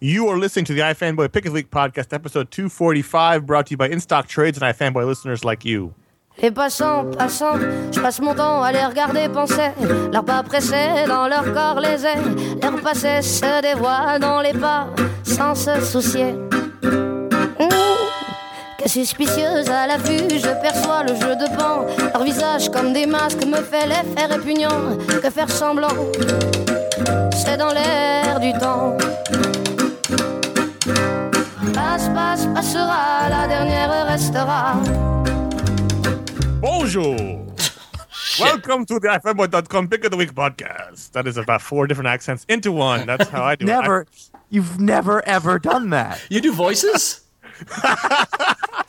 You are listening to the iFanboy Pick of the Week podcast, episode 245, brought to you by InStock Trades and iFanboy listeners like you. Les passants, passants, je passe mon temps à les regarder penser. Leurs pas pressés dans leur corps les ailes. Leur passé se dévoile dans les pas sans se soucier. Que suspicieuse à la vue, je perçois le jeu de pan. Leur visage comme des masques me fait l'effet répugnant. Que faire semblant, c'est dans l'air du temps. Passe, passe, passera, la dernière restera. Bonjour. Welcome to the iFanboy.com Pick of the Week podcast. That is about four different accents into one. That's how I do never, it. you've never ever done that. You do voices?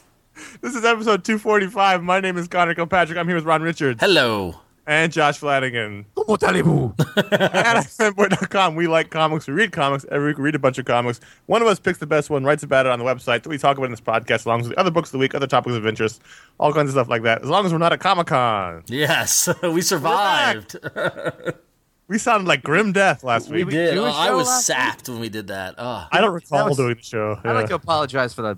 This is episode 245. My name is Conor Kilpatrick. I'm here with Ron Richards Hello. And Josh Flanagan. Comment allez-vous? At iFanboy.com, we like comics. We read comics. Every week we read a bunch of comics. One of us picks the best one, writes about it on the website that we talk about in this podcast, along with the other books of the week, other topics of interest, all kinds of stuff like that. As long as we're not at Comic Con. Yes, we survived. We sounded like grim death last We week. did. do Oh, I was last sapped when we did that. Oh, I don't recall was- doing the show. I'd like to apologize for the,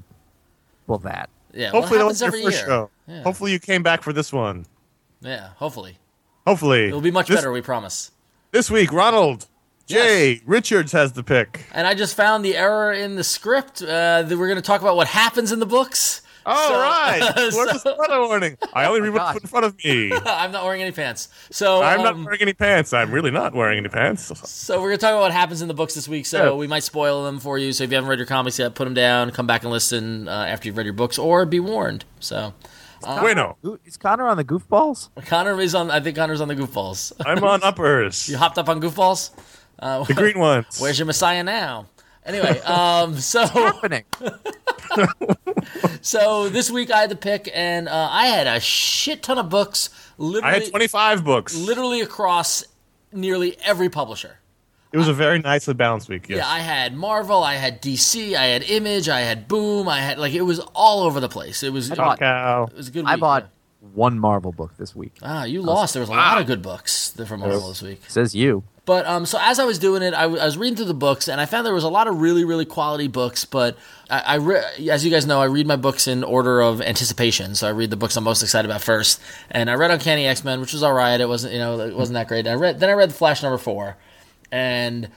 well, that. yeah. Hopefully that was your first year. show. Yeah. Hopefully you came back for this one. yeah, hopefully Hopefully it'll be much This- better. We promise. This week, Ronald Jay Richards has the pick. And I just found the error in the script. Uh, that we're going to talk about what happens in the books. All So- right. Where's so- the spoiler warning? I only read what's put in front of me. I'm not wearing any pants. So I'm not um, wearing any pants. I'm really not wearing any pants. So we're gonna talk about what happens in the books this week. So Yeah. we might spoil them for you. So if you haven't read your comics yet, put them down. Come back and listen uh, after you've read your books, or be warned. So Wait, no. Who- Is Conor on the goofballs? Conor is on. I think Conor's on the goofballs. I'm on uppers. you hopped up on goofballs. Uh, The green ones. where's your messiah now? Anyway, um, so Happening. so this week I had to pick, and uh, I had a shit ton of books. Literally, I had 25 books. literally across nearly every publisher. It was a very nicely balanced week. Yes. Yeah, I had Marvel, I had DC, I had Image, I had Boom, I had like it was all over the place. It was it bought- Cow. was a good. I bought one Marvel book this week. Ah, you lost. There was a lot of good books that- from Marvel this week. Says you. But um, so as I was doing it, I, w- I was reading through the books, and I found there was a lot of really, really quality books. But I, I re- as you guys know, I read my books in order of anticipation. So I read the books I'm most excited about first, and I read Uncanny X Men, which was all right. It wasn't, you know, it wasn't that great. And I read then I read the Flash number four, and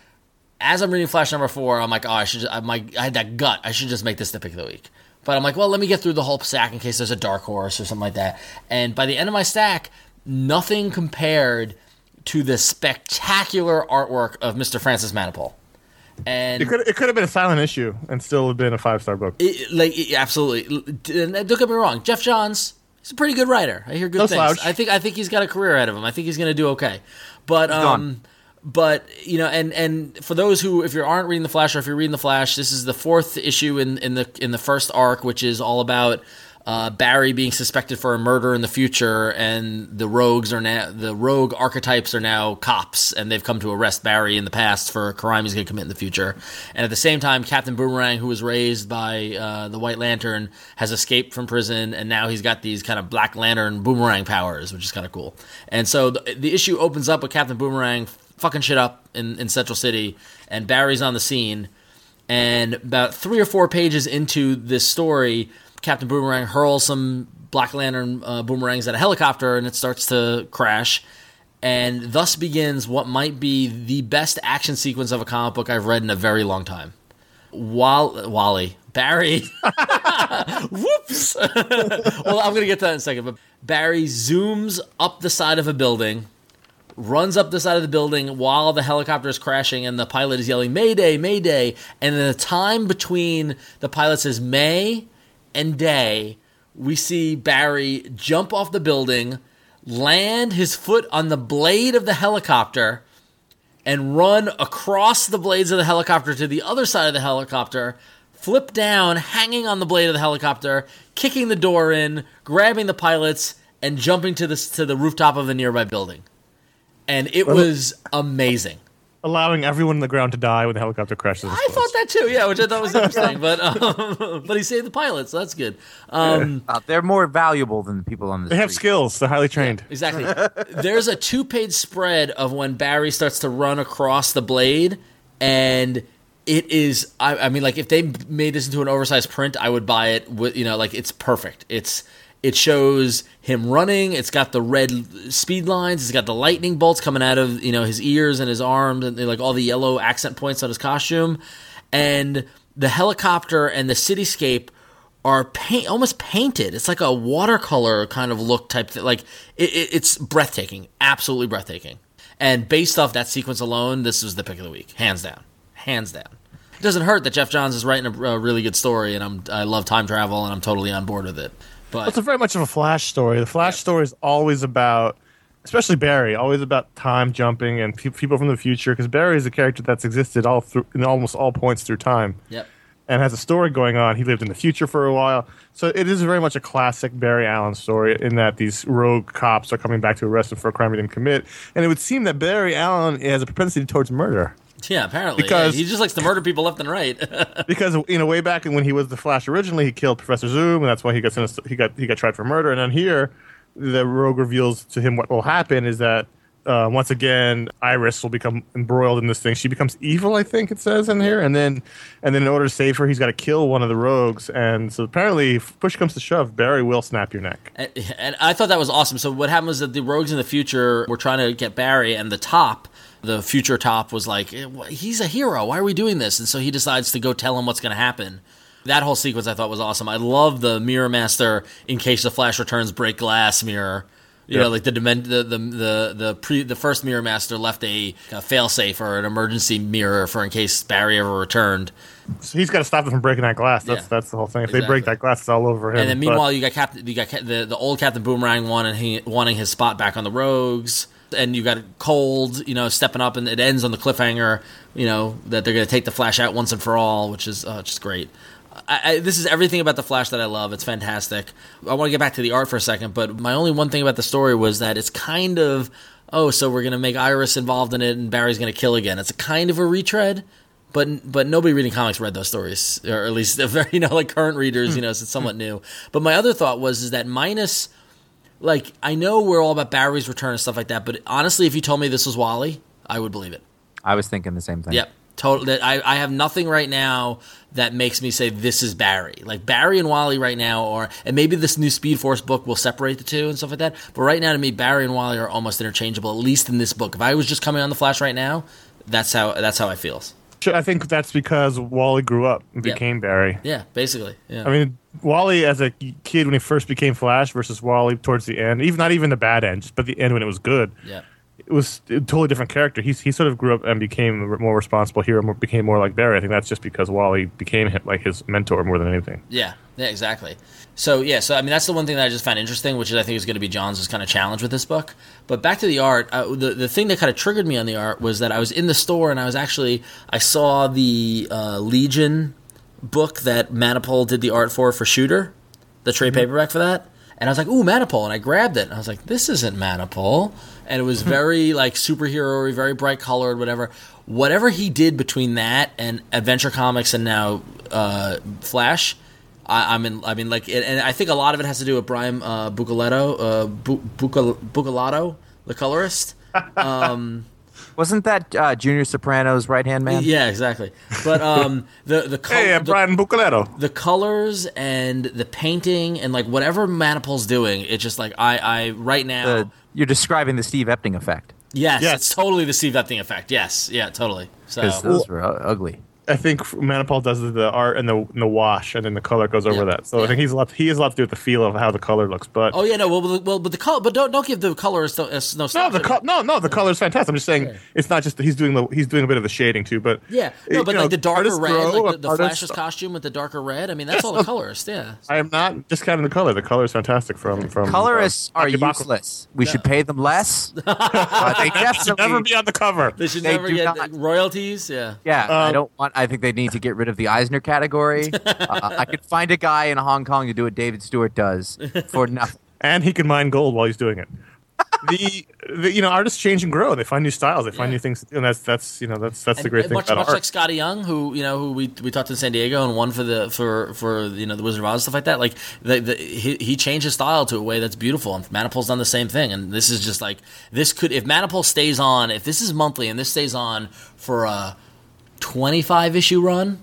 as I'm reading Flash number four, I'm like, oh, I should. Just, I, my, I had that gut. I should just make this the pick of the week. But I'm like, well, let me get through the whole stack in case there's a dark horse or something like that. And by the end of my stack, nothing compared to the spectacular artwork of Mr. Francis Manapul. And It could it could have been a silent issue and still have been a five star book. it, like it- absolutely, and don't get me wrong, Geoff Johns. He's a pretty good writer. I hear good No things. slouch. I think I think he's got a career ahead of him. I think he's going to do okay. But um, but you know, and and for those who, if you aren't reading the Flash or if you're reading the Flash, this is the fourth issue in in the in the first arc, which is all about. Uh, Barry being suspected for a murder in the future, and the rogues are now the rogue archetypes are now cops, and they've come to arrest Barry in the past for a crime he's going to commit in the future. And at the same time, Captain Boomerang, who was raised by uh, the White Lantern, has escaped from prison, and now he's got these kind of Black Lantern boomerang powers, which is kind of cool. And so the, the issue opens up with Captain Boomerang fucking shit up in, in Central City, and Barry's on the scene. And about three or four pages into this story, Captain Boomerang hurls some Black Lantern uh, boomerangs at a helicopter, and it starts to crash. And thus begins what might be the best action sequence of a comic book I've read in a very long time. Wall- Wally, Barry. Whoops. well, I'm going to get to that in a second. But Barry zooms up the side of a building, runs up the side of the building while the helicopter is crashing, and the pilot is yelling, Mayday, Mayday. And in the time between the pilot says May and Day, we see Barry jump off the building, land his foot on the blade of the helicopter, and run across the blades of the helicopter to the other side of the helicopter, flip down, hanging on the blade of the helicopter, kicking the door in, grabbing the pilots, and jumping to the to the rooftop of a nearby building. And it was amazing. Allowing everyone on the ground to die when the helicopter crashes. I thought that too, yeah, which I thought was interesting. but um, but he saved the pilots, so that's good. Um, Uh, they're more valuable than the people on the They have skills. They're highly trained. Exactly. There's a two page spread of when Barry starts to run across the blade, and it is. I, I mean, like if they made this into an oversized print, I would buy it. With you know, like it's perfect. It's it shows him running. It's got the red speed lines. It's got the lightning bolts coming out of you know his ears and his arms, and like all the yellow accent points on his costume, and the helicopter and the cityscape are paint almost painted. It's like a watercolor kind of look type thing. Like it, it, it's breathtaking, absolutely breathtaking. And based off that sequence alone, this was the pick of the week, hands down, hands down. It doesn't hurt that Geoff Johns is writing a, a really good story, and I'm I love time travel, and I'm totally on board with it. But It's a very much of a Flash story. The Flash story is always about, especially Barry, always about time jumping and pe- people from the future. Because Barry is a character that's existed all through in almost all points through time. yep, and has a story going on. He lived in the future for a while. So it is very much a classic Barry Allen story in that these rogue cops are coming back to arrest him for a crime he didn't commit. And it would seem that Barry Allen has a propensity towards murder. yeah, apparently Because- yeah, he just likes to murder people left and right. Because you know, way back when he was the Flash originally, he killed Professor Zoom, and that's why he got sentenced, he got he got tried for murder. And then here, the rogue reveals to him what will happen is that uh, once again, Iris will become embroiled in this thing. She becomes evil, I think it says in here, and then and then in order to save her, he's got to kill one of the rogues. And so apparently, if push comes to shove, Barry will snap your neck. And, and I thought that was awesome. So what happened was that the rogues in the future were trying to get Barry, and the top, the future top, was like, "Eh, "He's a hero. Why are we doing this?" And so he decides to go tell him what's going to happen. That whole sequence I thought was awesome. I love the Mirror Master in case the Flash returns break glass mirror. You know, like the dimen- the the the the pre the first Mirror Master left a, a failsafe or an emergency mirror for in case Barry ever returned. So he's got to stop them from breaking that glass. That's Yeah. that's the whole thing. If they break that glass, it's all over him. And then But- meanwhile, you got Captain, you got Ca- the the old Captain Boomerang wanting he, wanting his spot back on the Rogues, and you've got Cold, you know, stepping up, and it ends on the cliffhanger, you know, that they're going to take the Flash out once and for all, which is uh, just great. I, I, this is everything about the Flash that I love. It's fantastic. I want to get back to the art for a second, but my only one thing about the story was that it's kind of oh, so we're going to make Iris involved in it, and Barry's going to kill again. It's a kind of a retread but but nobody reading comics read those stories, or at least the very you know like current readers, you know, so it's somewhat new. But my other thought was is that minus, like I know we're all about Barry's return and stuff like that, but honestly, if you told me this was Wally, I would believe it. I was thinking the same thing. Yep. Total. That I, I have nothing right now that makes me say this is Barry. Like Barry and Wally right now, or and maybe this new Speed Force book will separate the two and stuff like that. But right now, to me, Barry and Wally are almost interchangeable. At least in this book. If I was just coming on the Flash right now, that's how that's how I feel. I think that's because Wally grew up and Yeah. became Barry. Yeah, basically. Yeah. I mean, Wally as a kid when he first became Flash versus Wally towards the end, even not even the bad end, just but the end when it was good. yeah. It was a totally different character. He's he sort of grew up and became a more responsible hero, more, became more like Barry. I think that's just because Wally became like his mentor more than anything. Yeah, yeah, exactly. So yeah, so I mean that's the one thing that I just found interesting, which is I think is going to be John's kind of challenge with this book. But back to the art, uh, the the thing that kind of triggered me on the art was that I was in the store and I was actually I saw the uh, Legion book that Manapul did the art for for Shooter, the trade paperback for that, and I was like, ooh, Manapul, and I grabbed it and I was like, this isn't Manapul, and it was very like superhero, very bright colored, whatever. Whatever he did between that and Adventure Comics and now uh, Flash. I, I'm in. I mean, like, and I think a lot of it has to do with Brian uh, Buccellato, uh, Bu- the colorist. Wasn't that uh, Junior Soprano's right hand man? Yeah, exactly. But um, the the, col- Hey, uh, the, Brian Buccellato. the colors and the painting and like whatever Manapul's doing, it's just like I I right now. The- you're describing the Steve Epting effect yes, Yes. it's totally the Steve Epting effect. Yes, yeah, totally. So because those were ugly. I think Manapul does the art and the, and the wash, and then the color goes over Yeah. that. So Yeah. I think he's a lot. He has a lot to do with the feel of how the color looks. But oh yeah, no, well, well, well, but the color, but don't don't give the colorist no, uh, no no, the to co- no, no, the color's fantastic. I'm just saying Yeah. it's not just he's doing the he's doing a bit of the shading too. But Yeah, no, you but know, like the darker artists red, grow, like the, the Flash's costume with the darker red. I mean, that's all the colorist. Yeah, I am not discounting the color. The color is fantastic from from Colorists uh, are Akibako. useless. We should pay them less. Uh, they Should never be on the cover. they should They never get not- royalties. Yeah, Yeah, I Um, don't want. I think they need to get rid of the Eisner category. Uh, I could find a guy in Hong Kong to do what David Stewart does for nothing. And he can mine gold while he's doing it. the, the, you know artists change and grow. They find new styles. They find yeah. new things, and that's that's you know that's that's and, the great uh, thing much, about much art. like Skottie Young, who you know who we we talked in San Diego and won for the for for you know the Wizard of Oz stuff like that. Like the, the, he he changed his style to a way that's beautiful. And Manapul's done the same thing. And this is just like this could if Manipul stays on, if this is monthly and this stays on for. uh 25 issue run,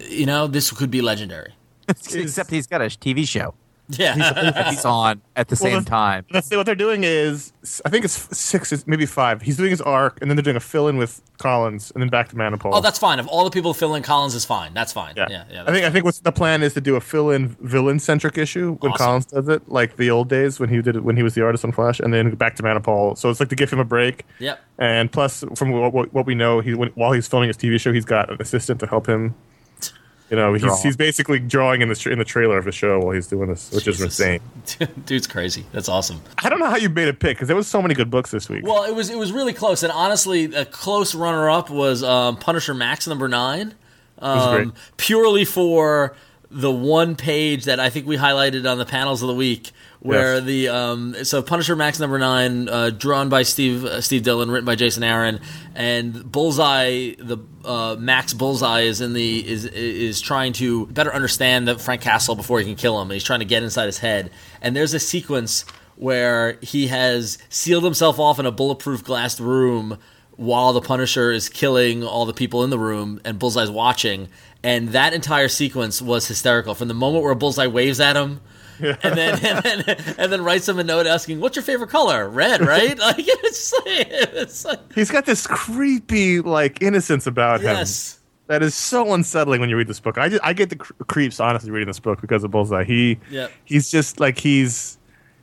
you know, this could be legendary. Except he's got a TV show. Yeah, that he's on at the Well, same the- time. Let's say what they're doing is I think it's six, it's maybe five. He's doing his arc, and then they're doing a fill in with Kolins, and then back to Manapul. oh, that's fine. If all the people fill in Kolins is fine, that's fine. yeah. Yeah, yeah. I think I think what's the plan is to do a fill in villain centric issue when Awesome. Kolins does it, like the old days when he did it when he was the artist on Flash, and then back to Manapul. So it's like to give him a break. Yep. And plus, from what, what, what we know, he when, while he's filming his TV show, he's got an assistant to help him. You know, he's, he's basically drawing in the tra- in the trailer of the show while he's doing this, which is insane. Dude's crazy. That's awesome. I don't know how you made a pick because there was so many good books this week. Well, it was it was really close, and honestly, a close runner up was um, Punisher Max number nine, um, purely for the one page that I think we highlighted on the panels of the week, where Yes. the um, so Punisher Max number nine, uh, drawn by Steve uh, Steve Dillon, written by Jason Aaron, and Bullseye the uh, Max Bullseye is in the is is trying to better understand the Frank Castle before he can kill him. He's trying to get inside his head, and there's a sequence where he has sealed himself off in a bulletproof glass room while the Punisher is killing all the people in the room and Bullseye's watching. And that entire sequence was hysterical. From the moment where Bullseye waves at him and then and then and then writes him a note asking, "What's your favorite color? Red, right?" like it's like, it's like He's got this creepy like innocence about him. yes. That is so unsettling when you read this book. I just, I get the cre- creeps honestly reading this book because of Bullseye. He Yep. he's just like he's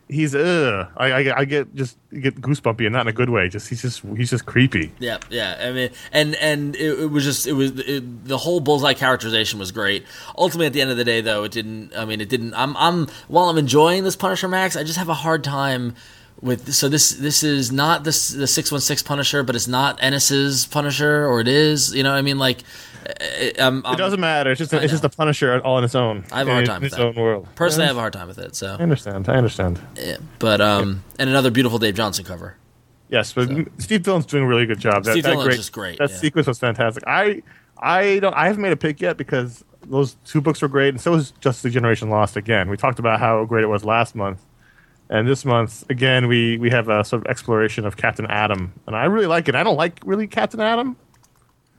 he's uh I, I I get just get goosebumpy and not in a good way. Just he's just he's just creepy. Yeah, yeah. I mean, and and it, it was just it was it, the whole bullseye characterization was great. Ultimately, at the end of the day, though, it didn't. I mean, it didn't. I'm I'm while I'm enjoying this Punisher Max, I just have a hard time with. So this this is not the the six one six Punisher, but it's not Ennis's Punisher, or it is. You know, I mean, like. It, I'm, It doesn't matter. It's just a, it's just a Punisher all on its own. I have a hard time with its that. own world. Personally, I have a hard time with it. So, I understand. I understand. yeah. but um, and another beautiful Dave Johnson cover. Yes, but Steve Dillon's doing a really good job. That, Steve that Dillon's great, just great, That yeah. sequence was fantastic. I I don't I haven't made a pick yet because those two books were great, and so was Justice Generation Lost again. We talked about how great it was last month, and this month again we we have a sort of exploration of Captain Atom, and I really like it. I don't like really Captain Atom,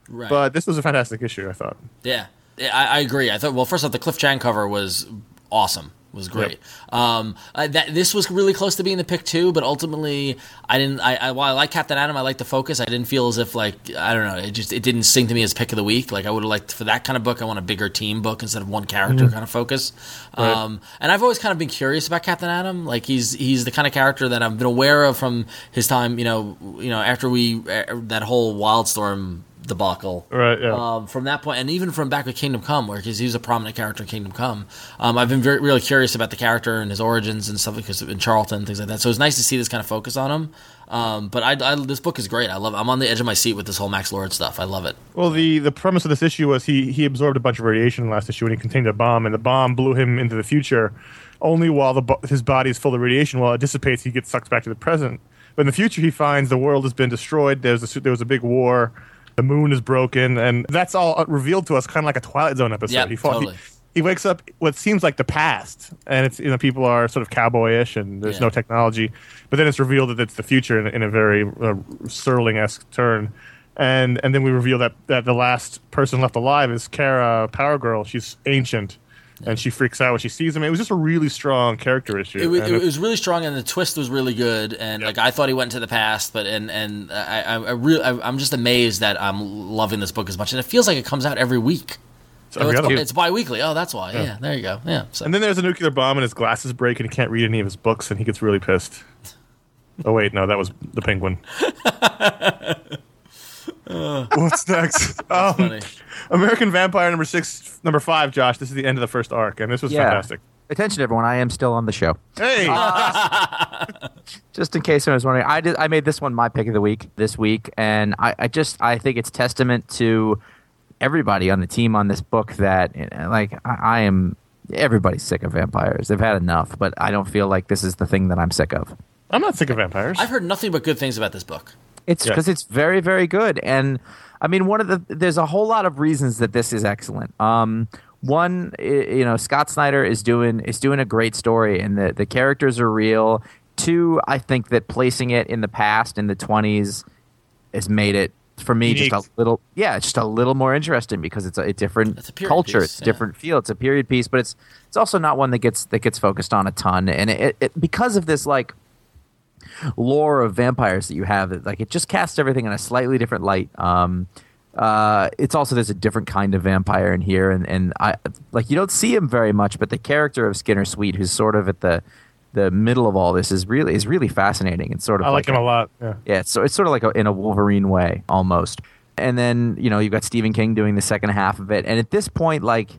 Right. but this was a fantastic issue. I thought. Yeah, I, I agree. I thought well, first off, the Cliff Chiang cover was awesome. Was great. Um, uh, that this was really close to being the pick too, but ultimately, I didn't. I, I while I like Captain Atom, I like the focus. I didn't feel as if like I don't know. It just it didn't sing to me as pick of the week. Like I would have liked for that kind of book. I want a bigger team book instead of one character kind of focus. Um, and I've always kind of been curious about Captain Atom. Like he's he's the kind of character that I've been aware of from his time. You know, you know after we uh, that whole Wildstorm debacle Right, yeah. um, from that point, and even from back with Kingdom Come, where because he was a prominent character in Kingdom Come, um, I've been very really curious about the character and his origins and stuff because in Charlton things like that. So it's nice to see this kind of focus on him. Um, but I, I, this book is great. I love. I'm on the edge of my seat with this whole Max Lord stuff. I love it. Well, the, the premise of this issue was he, he absorbed a bunch of radiation in the last issue and he contained a bomb, and the bomb blew him into the future. Only while the his body is full of radiation, while it dissipates, he gets sucked back to the present. But in the future, he finds the world has been destroyed. There's a, there was a big war. The moon is broken, and that's all revealed to us, kind of like a Twilight Zone episode. Yep, he, fought, totally. he, he wakes up what seems like the past, and it's you know people are sort of cowboyish, and there's Yeah. no technology. But then it's revealed that it's the future in, in a very uh, Serling esque turn, and and then we reveal that that the last person left alive is Kara Power Girl. She's ancient, and she freaks out when she sees him. It was just a really strong character issue. It, was- and it was really strong, and the twist was really good. And like I thought he went into the past, but and and I I, I really I, I'm just amazed that I'm loving this book as much, and it feels like it comes out every week. it's Oh, it's, it's bi-weekly. Oh, that's why. Yeah. there you go. Yeah. So. and then there's a nuclear bomb, and his glasses break, and he can't read any of his books, and he gets really pissed. Oh wait, no, that was the penguin. What's next? Um, funny. American Vampire number six, number five. Josh, this is the end of the first arc, and this was Yeah. fantastic. Attention, everyone! I am still on the show. Hey, Just in case anyone was wondering, I did. I made this one my pick of the week this week, and I, I just I think it's testament to everybody on the team on this book that you know, like I, I am. Everybody's sick of vampires. They've had enough, but I don't feel like this is the thing that I'm sick of. I'm not sick of vampires. I've heard nothing but good things about this book. It's Yeah. because it's very, very good, and I mean, one of the there's a whole lot of reasons that this is excellent. Um, one, you know, Scott Snyder is doing is doing a great story, and the the characters are real. Two, I think that placing it in the past in the 20s has made it for me just a little yeah, just a little more interesting because it's a, a different It's a culture, piece, it's a yeah. different feel, it's a period piece, but it's it's also not one that gets that gets focused on a ton, and it, it because of this like lore of vampires that you have like it just casts everything in a slightly different light um uh it's also there's a different kind of vampire in here and and i like you don't see him very much but the character of skinner sweet who's sort of at the the middle of all this is really is really fascinating it's sort of I like him a lot. Yeah. yeah, so it's sort of like a, in a Wolverine way almost. And then you know you've got Stephen King doing the second half of it, and at this point, like,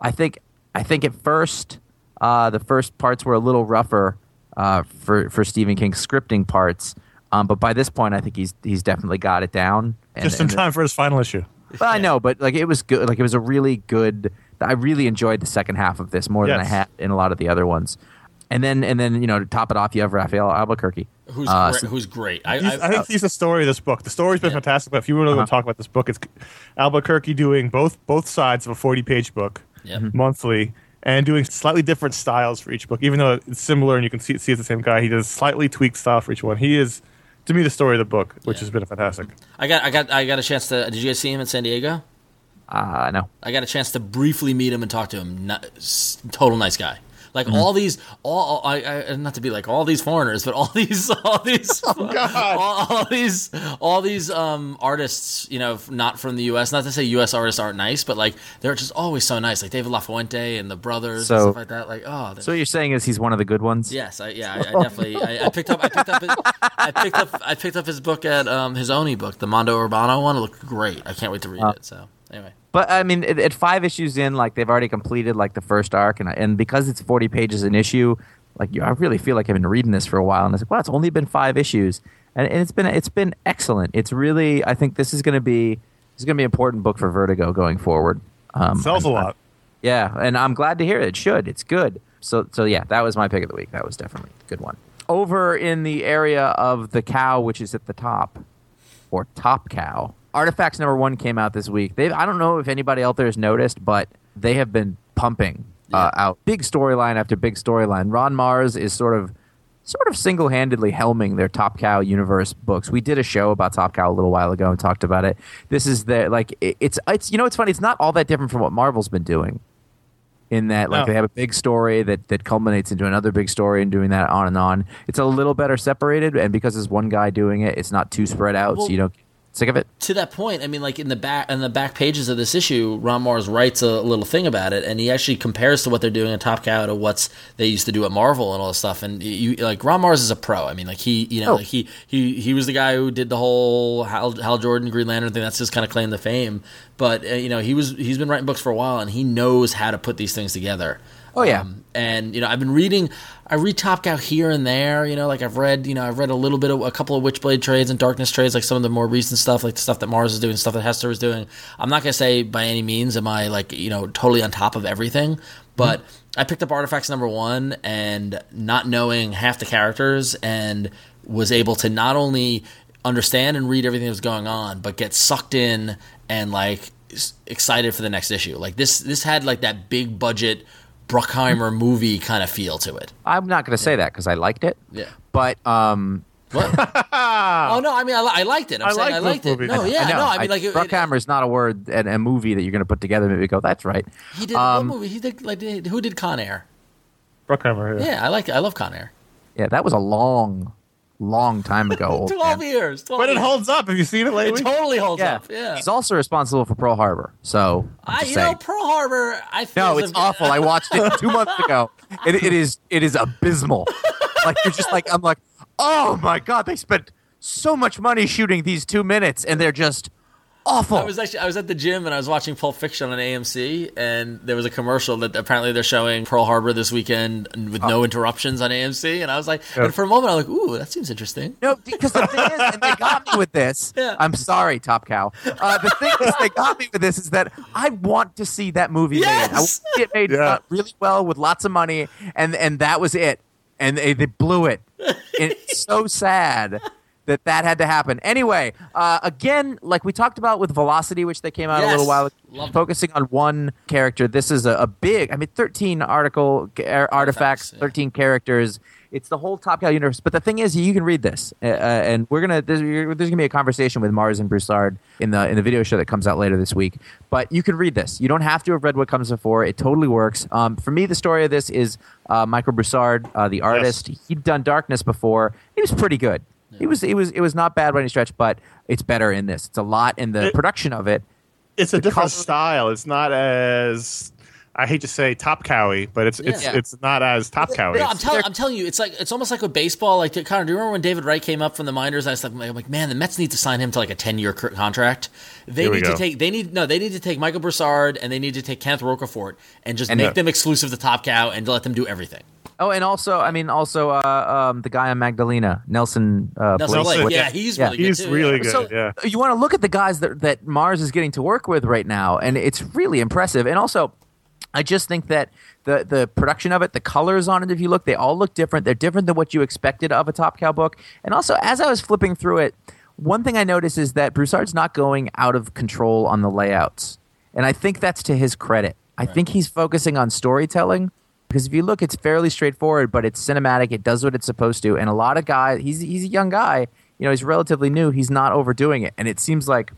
I think I think at first uh, the first parts were a little rougher uh, for for Stephen King's scripting parts, um, but by this point, I think he's he's definitely got it down. And, Just in and- time for his final issue. But I know, but like it was good. Like it was a really good. I really enjoyed the second half of this more than I had in a lot of the other ones. And then and then you know to top it off, you have Rafael Albuquerque. Who's Uh, great, so- who's great. I, I, I think he's the story of this book. The story's been Yeah. fantastic, but if you really want Uh-huh. to talk about this book, it's Albuquerque doing both both sides of a 40 page book Yep. Mm-hmm. monthly and doing slightly different styles for each book. Even though it's similar and you can see, see it's the same guy, he does slightly tweaked style for each one. He is, to me, the story of the book, which Yeah. has been fantastic. I got I got I got a chance to. Did you guys see him in San Diego? Uh, no. I got a chance to briefly meet him and talk to him. Not, total nice guy. Like Mm-hmm. all these, all I, I not to be like all these foreigners, but all these, all these, Oh, all, all these, all these um, artists, you know, not from the U.S. Not to say U.S. artists aren't nice, but like they're just always so nice. Like David LaFuente and the brothers So- and stuff like that. Like oh, So what you're saying is he's one of the good ones? Yes, I, yeah, I, I definitely. I, I picked up. I picked up. His, I picked up. I picked up his book at um, his own book, the Mondo Urbano one. It looked great. I can't wait to read it. So anyway, But I mean, at, at five issues in, like they've already completed like the first arc, and and because it's forty pages an issue, like you, I really feel like I've been reading this for a while, and it's like, wow, it's only been five issues, and, and it's been it's been excellent. It's really, I think this is going to be this is going to be an important book for Vertigo going forward. Um, Sells a I'm- lot. Yeah, and I'm glad to hear it. It should. It's good. So so yeah, that was my pick of the week. That was definitely a good one. Over in the area of the cow, which is at the top, or top cow. Artifacts number one came out this week. They I don't know if anybody out there has noticed, but they have been pumping uh, out big storyline after big storyline. Ron Marz is sort of sort of single-handedly helming their Top Cow universe books. We did a show about Top Cow a little while ago and talked about it. This is the like it, it's it's you know it's funny. It's not all that different from what Marvel's been doing. In that, like No. they have a big story that that culminates into another big story and doing that on and on. It's a little better separated, and because there's one guy doing it, it's not too spread out, Well- so you don't sick of it. to that point, I mean, like in the back in the back pages of this issue, Ron Marz writes a little thing about it, and he actually compares to what they're doing at Top Cow to what's they used to do at Marvel and all this stuff. And you like Ron Marz is a pro. I mean, like he, you know, Oh. like he he he was the guy who did the whole Hal, Hal Jordan Green Lantern thing. That's his kind of claim to fame. But uh, you know, he was he's been writing books for a while, and he knows how to put these things together. Oh, yeah. Um, and you know, I've been reading. I read Top Cow here and there. You know, like I've read. You know, I've read a little bit of a couple of Witchblade trades and Darkness trades, like some of the more recent stuff, like the stuff that Marz is doing, stuff that Hester is doing. I'm not gonna say by any means am I like you know totally on top of everything, but I picked up Artifacts number one and not knowing half the characters and was able to not only understand and read everything that was going on, but get sucked in and like excited for the next issue. Like this, this had like that big budget Bruckheimer movie kind of feel to it. I'm not going to say that because I liked it. Yeah. But um, What? oh no, I mean I, li- I liked it. I'm I saying like I liked it. movies. No, yeah, I know. no, I mean like it, it, Bruckheimer is not a word and a movie that you're going to put together and maybe go, that's right. he did um, what movie? He did like did- who did Con Air? Bruckheimer. Yeah. Yeah, I like I love Con Air. Yeah, that was a long, long time ago. old Twelve man. years. 12 But it holds up. Have you seen it lately? It totally holds Yeah. up. Yeah. He's also responsible for Pearl Harbor. So, I'm I, just you know. Pearl Harbor. I feel No, it's if- awful. I watched it two months ago. It, it is it is abysmal. Like you're just like I'm like, oh my god, they spent so much money shooting these two minutes, and they're just awful. I was actually I was at the gym and I was watching Pulp Fiction on AMC and there was a commercial that apparently they're showing Pearl Harbor this weekend with Oh. no interruptions on AMC and I was like and for a moment I was like ooh that seems interesting. No, because the thing is, and they got me with this. Yeah. I'm sorry, Top Cow. Uh, the thing is, they got me with this is that I want to see that movie made. I want Yes! to see it made Yeah. really well with lots of money, and and that was it. And they, they blew it. And it's so sad that that had to happen. Anyway, uh, again, like we talked about with Velocity, which they came out a little while ago, it. focusing on one character. This is a, a big, I mean, 13 article uh, artifacts, yeah. 13 characters. It's the whole Top Cow universe. But the thing is, you can read this, uh, uh, and we're gonna there's, there's gonna be a conversation with Marz and Broussard in the in the video show that comes out later this week. But you can read this. You don't have to have read what comes before. It totally works. Um, for me, the story of this is uh, Michael Broussard, uh, the artist. He'd done Darkness before. He was pretty good. He was it was it was not bad by any stretch, but it's better in this. It's a lot in the It- production of it. It's a different color- style. It's not as I hate to say top cowy, but it's it's Yeah. it's not as top cowy. No, I'm, It's- tell, I'm telling you, it's like it's almost like with baseball. Like, Conor, do you remember when David Wright came up from the minors? I was like, I'm like, man, the Mets need to sign him to like a 10 year contract. They Here we need to take, they need no, they need to take Michael Broussard and they need to take Kenneth Rocafort and just And make the- them exclusive to Top Cow and let them do everything. Oh, and also, I mean, also uh, um, the guy on Magdalena, Nelson. Uh, Nelson Blake. Blake, Yeah. yeah, he's Yeah. really good he's too. really yeah. good. So yeah. you want to look at the guys that that Marz is getting to work with right now, and it's really impressive. And also, I just think that the the production of it, the colors on it, if you look, they all look different. They're different than what you expected of a Top Cow book. And also, as I was flipping through it, one thing I noticed is that Broussard's not going out of control on the layouts, and I think that's to his credit. I think he's focusing on storytelling. Because if you look, it's fairly straightforward, but it's cinematic. It does what it's supposed to, and a lot of guys. He's he's a young guy. You know, he's relatively new. He's not overdoing it, and it seems like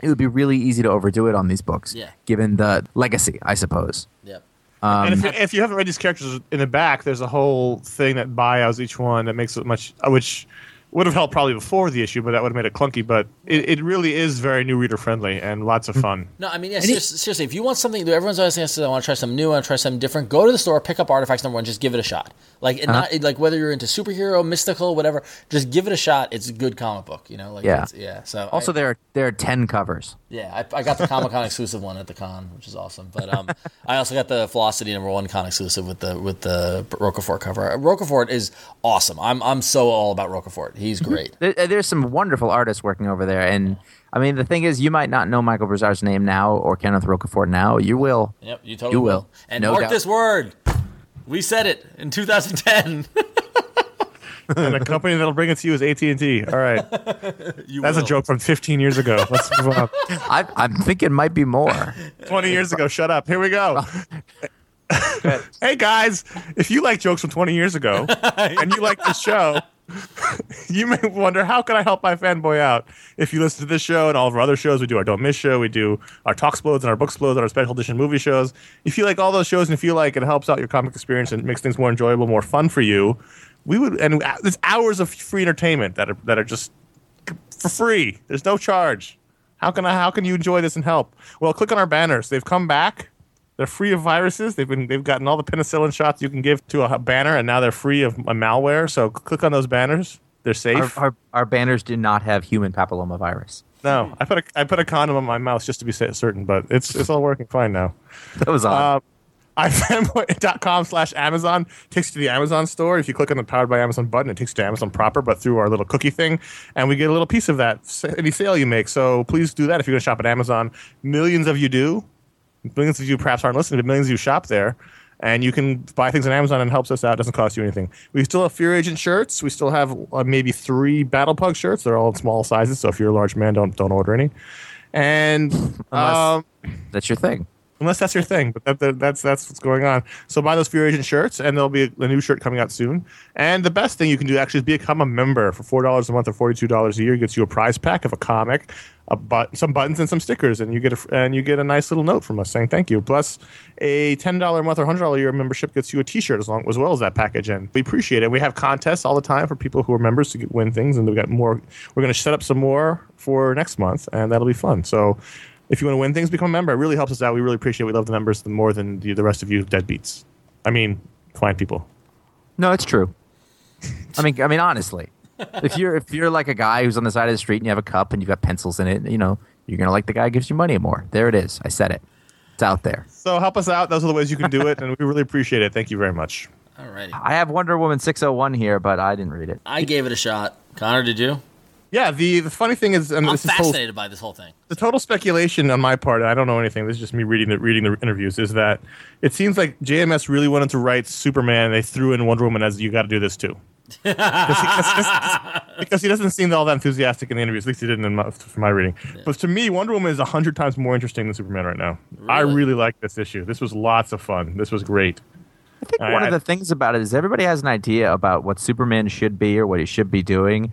it would be really easy to overdo it on these books, Yeah. given the legacy, I suppose. Yep. Um, and if, if you haven't read these characters in the back, there's a whole thing that bios each one that makes it much, which would have helped probably before the issue, but that would have made it clunky. But it, it really is very new reader friendly and lots of fun. No, I mean, yeah, seriously, seriously, if you want something, everyone's always saying, I want to try something new, I want to try something different, go to the store, pick up Artifacts number one, just give it a shot. Like, and Uh-huh. not, like whether you're into superhero, mystical, whatever, just give it a shot. It's a good comic book, you know? Like, Yeah. it's, yeah. So Also, I, there are there are ten covers. yeah, I, I got the Comic Con exclusive one at the con, which is awesome. But um, I also got the Velocity number one con exclusive with the with the Rocafort cover. Rocafort is awesome. I'm I'm so all about Rocafort. He's Mm-hmm. great. There, uh, there's some wonderful artists working over there, and I mean the thing is, you might not know Michael Broussard's name now or Kenneth Rocafort now. You will. Yep, you totally You will. will. And No mark doubt. this word. We said it in 2010. and the company that'll bring it to you is AT and T. All right, You that's a joke from 15 years ago. Let's move on. I, I'm thinking it might be more. 20 years ago. Shut up. Here we go. hey guys, if you like jokes from 20 years ago and you like this show, you may wonder how can I help my fanboy out? If you listen to this show and all of our other shows, we do our Don't Miss show, we do our Talk Explodes and our Book Explodes and our special edition movie shows. If you like all those shows and feel like it helps out your comic experience and makes things more enjoyable, more fun for you, we would and there's hours of free entertainment that are that are just for free. There's no charge. How can I? How can you enjoy this and help? Well, click on our banners. They've come back. They're free of viruses. They've been they've gotten all the penicillin shots you can give to a banner, and now they're free of malware. So click on those banners. They're safe. our, our banners do not have human papillomavirus. no, I put a I put a condom on my mouth just to be certain, but it's it's all working fine now. That was odd. Uh, ifanboy.com slash Amazon takes you to the Amazon store. If you click on the Powered by Amazon button, it takes you to Amazon proper, but through our little cookie thing. And we get a little piece of that, any sale you make. So please do that if you're going to shop at Amazon. Millions of you do. Millions of you perhaps aren't listening, but millions of you shop there. And you can buy things on Amazon and helps us out. It doesn't cost you anything. We still have Fear Agent shirts. We still have uh, maybe three Battle Pug shirts. They're all in small sizes. So if you're a large man, don't don't order any. And um, That's your thing. Unless that's your thing. But that, that, that's that's what's going on. So buy those Fear Agent shirts, and there'll be a, a new shirt coming out soon. And the best thing you can do actually is become a member for four dollars a month or forty two dollars a year. Gets you a prize pack of a comic, a but some buttons and some stickers, and you get a and you get a nice little note from us saying thank you. Plus, a ten dollar a month or hundred dollar a year membership gets you a T shirt as long as well as that package. And we appreciate it. We have contests all the time for people who are members to get, win things, and we got more. We're going to set up some more for next month, and that'll be fun. So if you want to win things, become a member. It really helps us out. We really appreciate. it. We love the members more than the, the rest of you deadbeats. I mean, fine people. No, it's true. I mean, I mean, honestly, if you're if you're like a guy who's on the side of the street and you have a cup and you've got pencils in it, you know, you're gonna like the guy who gives you money more. There it is. I said it. It's out there. So help us out. Those are the ways you can do it, and we really appreciate it. Thank you very much. Alrighty. I have Wonder Woman 601 here, but I didn't read it. I gave it a shot. Conor, did you? Yeah, the, the funny thing is, and I'm this is total, fascinated by this whole thing. the total speculation on my part. I don't know anything. This is just me reading the reading the interviews. Is that it seems like JMS really wanted to write Superman. and They threw in Wonder Woman as you got to do this too. because, he, 'cause- because he doesn't seem all that enthusiastic in the interviews. At least he didn't in my, from my reading. But to me, Wonder Woman is a hundred times more interesting than Superman right now. I Really? really like this issue. This was lots of fun. This was great. I think I- one I- of the things about it is everybody has an idea about what Superman should be or what he should be doing,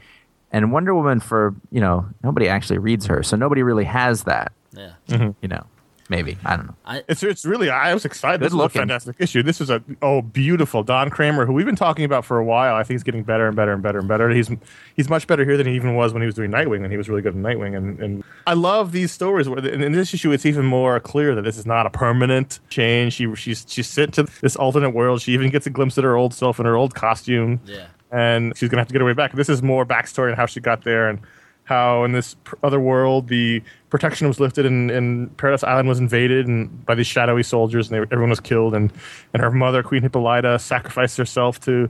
and Wonder Woman for you know nobody actually reads her, so nobody really has that. Yeah. Mm-hmm. You know, maybe I don't know. I, It's it's really I was excited. Good this was a fantastic issue. This is a oh beautiful Don Kramer who we've been talking about for a while. I think he's getting better and better and better and better. He's he's much better here than he even was when he was doing Nightwing, and he was really good in Nightwing. And, and I love these stories. Where in, in this issue, it's even more clear that this is not a permanent change. She she's she's sent to this alternate world. She even gets a glimpse at her old self in her old costume. yeah. And she's gonna have to get her way back. This is more backstory on how she got there and how in this pr- other world the protection was lifted and, and Paradise Island was invaded and by these shadowy soldiers and they, everyone was killed and and her mother Queen Hippolyta sacrificed herself to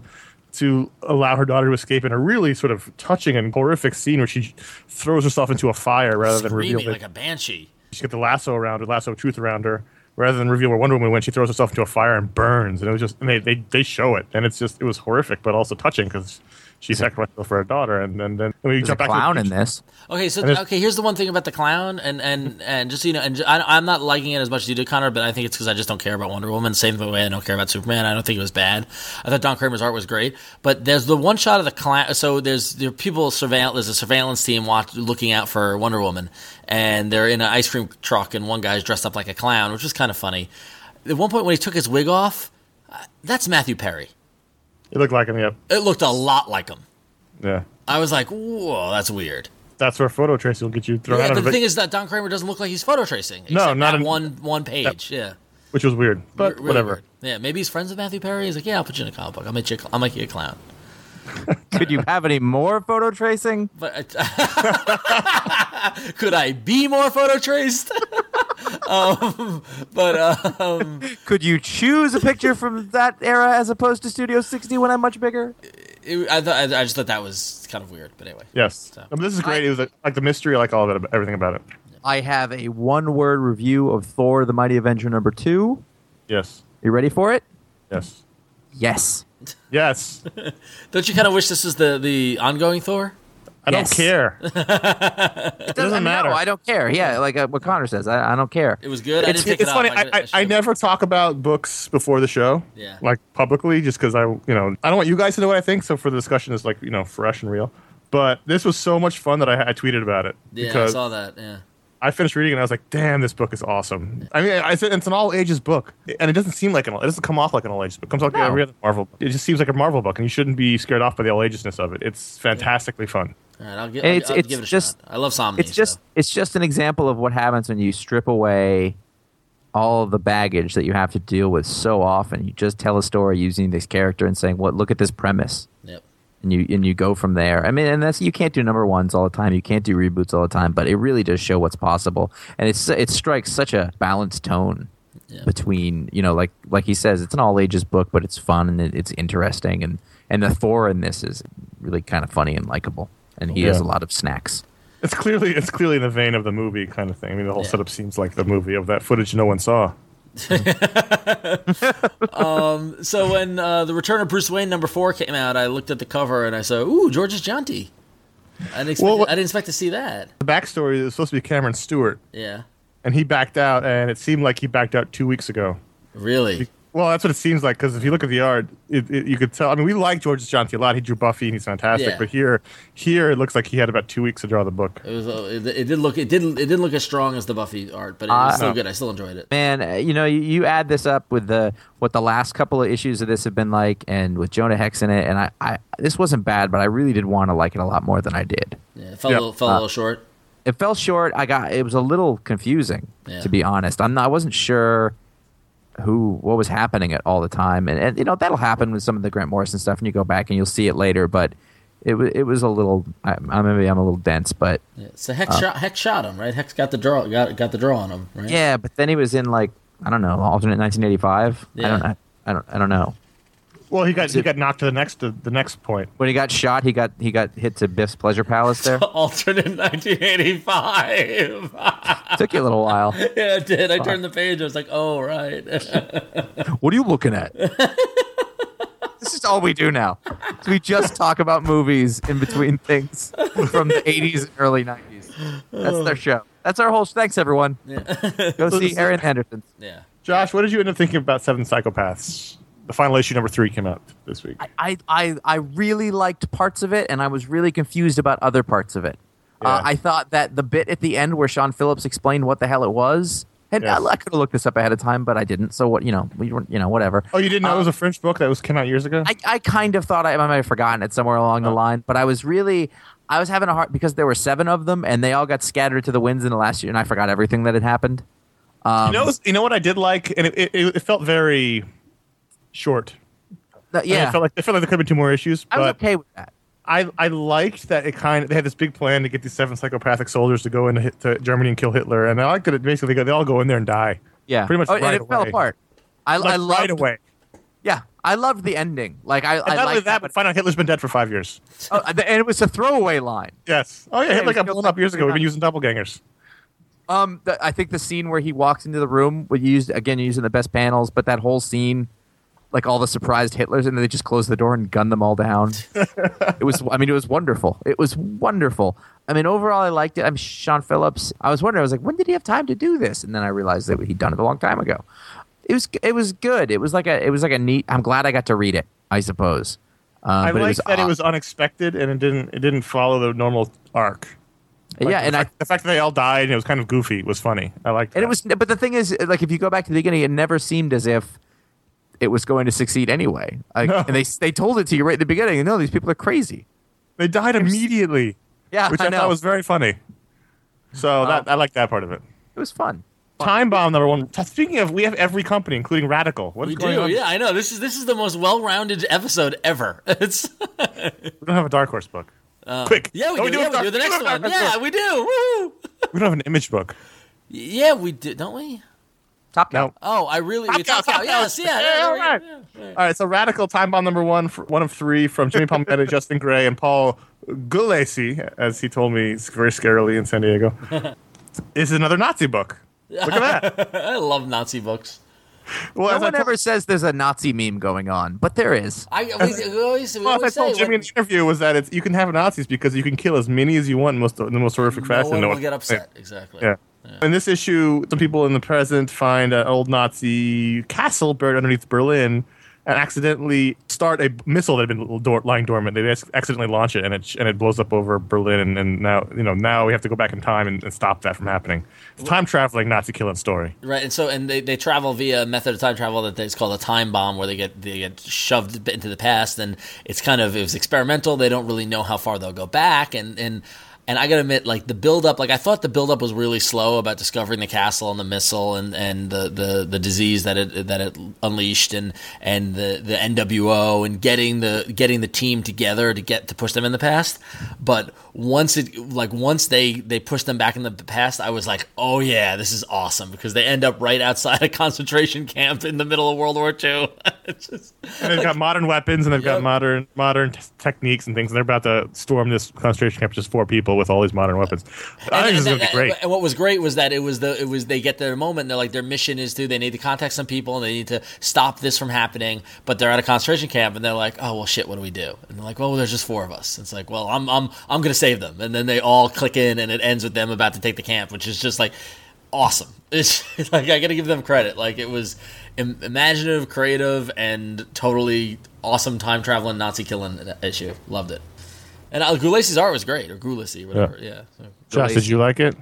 to allow her daughter to escape in a really sort of touching and horrific scene where she throws herself into a fire rather than reveal Screaming like a banshee. she got the lasso around her, lasso of truth around her, rather than reveal where Wonder Woman went. She throws herself into a fire and burns, and it was just and they they, they show it, and it's just it was horrific, but also touching because she sacrificed herself for her daughter, and then then we There's a jump back to the clown in this. Okay, so okay, here's the one thing about the clown, and and and just so you know, and j- I, am not liking it as much as you did, Conor, but I think it's because I just don't care about Wonder Woman. Same way I don't care about Superman. I don't think it was bad. I thought Don Kramer's art was great, but there's the one shot of the clown. So there's there are people surveillance. There's a surveillance team watch, looking out for Wonder Woman, and they're in an ice cream truck, and one guy's dressed up like a clown, which is kind of funny. at one point when he took his wig off, uh, that's Matthew Perry. It looked like him. Yep. It looked a lot like him. Yeah. I was like, whoa, that's weird. That's where photo tracing will get you thrown Yeah, out but of the it, thing is that Don Kramer doesn't look like he's photo tracing. No, not that in- one one page. yeah, which was weird. But Really whatever. weird. Yeah, maybe he's friends with Matthew Perry. He's like, yeah, I'll put you in a comic book. I'll make you. A, I'll make you a clown. Could you have any more photo tracing? But uh, could I be more photo traced? um, but um, Could you choose a picture from that era as opposed to Studio 60 when I'm much bigger? it, I, thought, I just thought that was kind of weird. But anyway, Yes. So- No, but this is great. it was like, like the mystery. Like all of it. Everything about it. I have a one word review of Thor the Mighty Avenger number two. Yes. You ready for it? Yes. Yes. Yes. don't you kind of wish this was the the ongoing Thor? I Yes. don't care. It doesn't I mean, matter. No, I don't care. Yeah, like uh, what Conor says. I, I don't care. It was good. I It's, didn't it's funny. up. I, I, should- I never talk about books before the show. Yeah. Like publicly, just because I, you know, I don't want you guys to know what I think. So for the discussion, is like you know fresh and real. But this was so much fun that I, I tweeted about it Yeah, I saw that. Yeah. I finished reading it and I was like, "Damn, this book is awesome." I mean, I said it's an all ages book, and it doesn't seem like an. It doesn't come off like an all ages book. It comes off like No. every other Marvel. book. It just seems like a Marvel book, and you shouldn't be scared off by the all agesness of it. It's fantastically fun. Right, I'll, gi- it's- I'll it's give it a just- shot. I love Samnee. It's just so. it's just an example of what happens when you strip away all the baggage that you have to deal with so often. You just tell a story using this character and saying, "What? look at this premise." Yep. and you and you go from there. I mean, and that's you can't do number ones all the time. You can't do reboots all the time, but it really does show what's possible, and it's it strikes such a balanced tone Yeah. between you know, like like he says, it's an all ages book, but it's fun and it, it's interesting, and and the Thor in this is really kind of funny and likable, and he has a lot of snacks. It's clearly it's clearly in the vein of the movie kind of thing. I mean, the whole Yeah. setup seems like the movie of that footage no one saw. So when uh, the Return of Bruce Wayne number four came out, I looked at the cover and I saw, "Ooh, Georges Jeanty." I didn't expect. Well, I didn't expect to see that. The backstory is supposed to be Cameron Stewart, Yeah. and he backed out, and it seemed like he backed out two weeks ago. Really. Well, that's what it seems like because if you look at the art, it, it, you could tell. I mean, we like Georges Jeanty a lot. He drew Buffy, and he's fantastic. Yeah. But here, here it looks like he had about two weeks to draw the book. It was. uh, It, it did look. It didn't. It didn't look as strong as the Buffy art, but it was Uh, still no. good. I still enjoyed it. Man, uh, you know, you, you add this up with the what the last couple of issues of this have been like, and with Jonah Hex in it, and I, I this wasn't bad, but I really did want to like it a lot more than I did. Yeah, it fell Yeah. a little, fell a little short. it fell short. I got it was a little confusing Yeah. to be honest. I'm not, I wasn't sure who what was happening at all the time, and, and you know that'll happen with some of the Grant Morrison stuff, and you go back and you'll see it later. But it was it was a little. I, I maybe I'm a little dense, but Yeah. So Hex uh, shot. Hex shot him, right? Hex got the draw. Got got the draw on him, right? yeah. But then he was in like I don't know alternate 1985. I don't Yeah. I, I don't I don't know. Well, he got he got knocked to the next to the next point. When he got shot, he got he got hit to Biff's Pleasure Palace. There Alternate 1985. took you a little while. yeah, it did. I turned the page. I was like, oh right. What are you looking at? this is all we do now. We just talk about movies in between things from the 80s and early 90s. That's their show. That's our whole. Show. Thanks, everyone. Go see Aaron Anderson. yeah. Josh, what did you end up thinking about Seven Psychopaths? The final issue number three came out this week. I, I, I really liked parts of it, and I was really confused about other parts of it. Uh, I thought that the bit at the end where Sean Phillips explained what the hell it was, and Yes. Uh, I, I could have looked this up ahead of time, but I didn't. So what? You know, we weren't. You know, whatever. Oh, you didn't know it was a um, French book that was came out years ago? I, I kind of thought I, I might have forgotten it somewhere along the oh. line, but I was really I was having a hard because there were seven of them and they all got scattered to the winds in the last year, and I forgot everything that had happened. you know, um, you know what I did like, and it, it, it felt very short. yeah. I mean, yeah, it felt like it felt like there could have been two more issues, I was okay with that. I I liked that it kind of they had this big plan to get these seven psychopathic soldiers to go into hit, to Germany and kill Hitler, and I liked that it basically they all go in there and die. Yeah, pretty much Oh, and right it fell apart. I, Like, I loved, right away. Yeah, I loved the ending. Like I, And I not only liked that, but find out Hitler's been dead for five years. oh, and it was a throwaway line. Yes. Oh yeah, Hitler he got blown up years ago. We've been using doppelgangers. Um, the, I think the scene where he walks into the room, we used again using the best panels, but that whole scene, like all the surprised Hitlers, and then they just closed the door and gunned them all down. it was, I mean, it was wonderful. It was wonderful. I mean, overall, I liked it. I'm Sean Phillips. I was wondering, I was like, when did he have time to do this? And then I realized that he'd done it a long time ago. It was, it was good. It was like a, it was like a neat. I'm glad I got to read it. I suppose. Um, I but liked that it was unexpected and it didn't it didn't follow the normal arc. Like, yeah, and I the fact that they all died and it was kind of goofy was funny. I liked and that. it was but the thing is like if you go back to the beginning it never seemed as if it was going to succeed anyway like, No. and they they told it to you right at the beginning no these people are crazy they died immediately. Yeah, which I I, know. thought was very funny. So that I like that part of it. it was fun Time bomb number one. Speaking of, we have every company, including Radical. What is We going do, on? yeah. I know this is this is the most well-rounded episode ever. It's We don't have a Dark Horse book. Quick. Uh, yeah, we Oh, do. do yeah, have we do the next one. Yeah, book. we do. Woo-hoo. We don't have an image book. Yeah, we do, don't we? Top No. Oh, I really. Top we Cow, Top about Cow. yes, yeah, Yeah, yeah, all yeah, right. yeah, yeah. All right, so Radical Time Bomb number one, for, one of three from Jimmy Palmiotti, Justin Gray, and Paul Gulacy, as he told me very scarily in San Diego. is another Nazi book. Look at that. I love Nazi books. Well, no one told- ever says there's a Nazi meme going on, but there is. I we, we always, we Well, as I told say Jimmy in the interview was that it's you can have Nazis because you can kill as many as you want in most in the most horrific no fashion. one No will one- get upset. Exactly. Yeah. In this issue, some people in the present find an old Nazi castle buried underneath Berlin and accidentally start a missile that had been lying dormant. They accidentally launch it, and it and it blows up over Berlin. And, and now you know now we have to go back in time and, and stop that from happening. It's a time traveling Nazi killing story. Right, and so and they, they travel via a method of time travel that is called a time bomb, where they get they get shoved into the past, and it's kind of it was experimental. They don't really know how far they'll go back, and and and I gotta admit, like the build up, like I thought the build up was really slow about discovering the castle and the missile and, and the, the, the disease that it that it unleashed, and and the, the NWO and getting the getting the team together to get to push them in the past. But once it like once they they push them back in the past, I was like, oh yeah, this is awesome because they end up right outside a concentration camp in the middle of World War II. Just- And they've got modern weapons and they've Yep. got modern modern t- techniques and things. And they're about to storm this concentration camp with just four people with all these modern weapons. I think this is and, going to be great. and what was great was that it was the it was they get their moment. And they're like their mission is to they need to contact some people and they need to stop this from happening. But they're at a concentration camp and they're like, oh well, shit, what do we do? And they're like, well, there's just four of us. It's like, well, I'm I'm I'm gonna save them. And then they all click in and it ends with them about to take the camp, which is just like awesome. It's like I got to give them credit. Like it was Im- imaginative, creative, and totally awesome time traveling Nazi killing issue. Loved it. And uh, Gulacy's art was great, or Gulacy, whatever. Yeah. so. Josh, did you like it?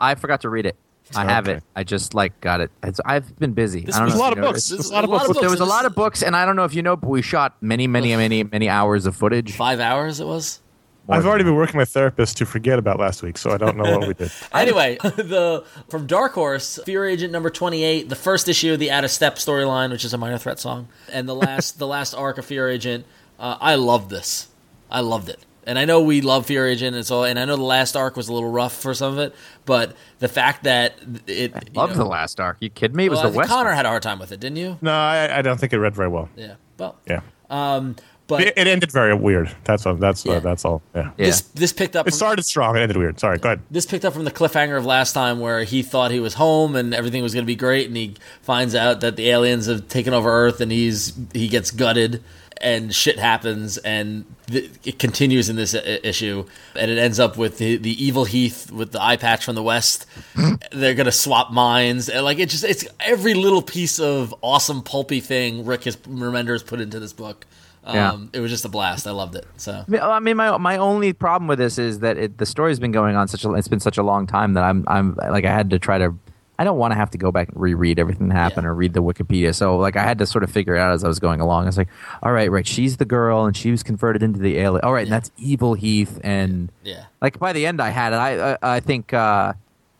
I forgot to read it. I have Okay. it. I just like got it. It's, I've been busy. This I don't was know a lot of books. This There's a lot of books. There was a lot of books, and I don't know if you know, but we shot many, many, many, many hours of footage. Five hours it was. I've already been working with my therapist to forget about last week, so I don't know what we did. Anyway, the from Dark Horse, Fear Agent number twenty eight, the first issue of the Out of Step storyline, which is a minor threat song, and the last the last arc of Fear Agent. Uh, I love this. I loved it. And I know we love Fear Agent and so and I know the last arc was a little rough for some of it, but the fact that it you Love know- the last arc. You kidding me? It was well, the think West. Conor had a hard time with it, didn't you? No, I, I don't think it read very well. Yeah. Well, Yeah, um, but it, it ended very weird. That's all. That's Yeah. uh, that's all. Yeah. Yeah. this this picked up It started strong. It ended weird. Sorry. Go ahead. this picked up from the cliffhanger of last time where he thought he was home and everything was going to be great and he finds out that the aliens have taken over earth and he's he gets gutted and shit happens and th- it continues in this I- issue and it ends up with the, the evil heath with the eye patch from the west. They're going to swap minds and like it just it's every little piece of awesome pulpy thing rick has Remender has put into this book. Um, Yeah. it was just a blast. I loved it so. I mean, I mean, my my only problem with this is that it, the story's been going on such a it's been such a long time that I'm I'm like I had to try to I don't want to have to go back and reread everything that happened Yeah. or read the Wikipedia. So like I had to sort of figure it out as I was going along. I was like, all right, right, she's the girl and she was converted into the alien. All right, and that's evil Heath and yeah like by the end I had it. I I, I think uh,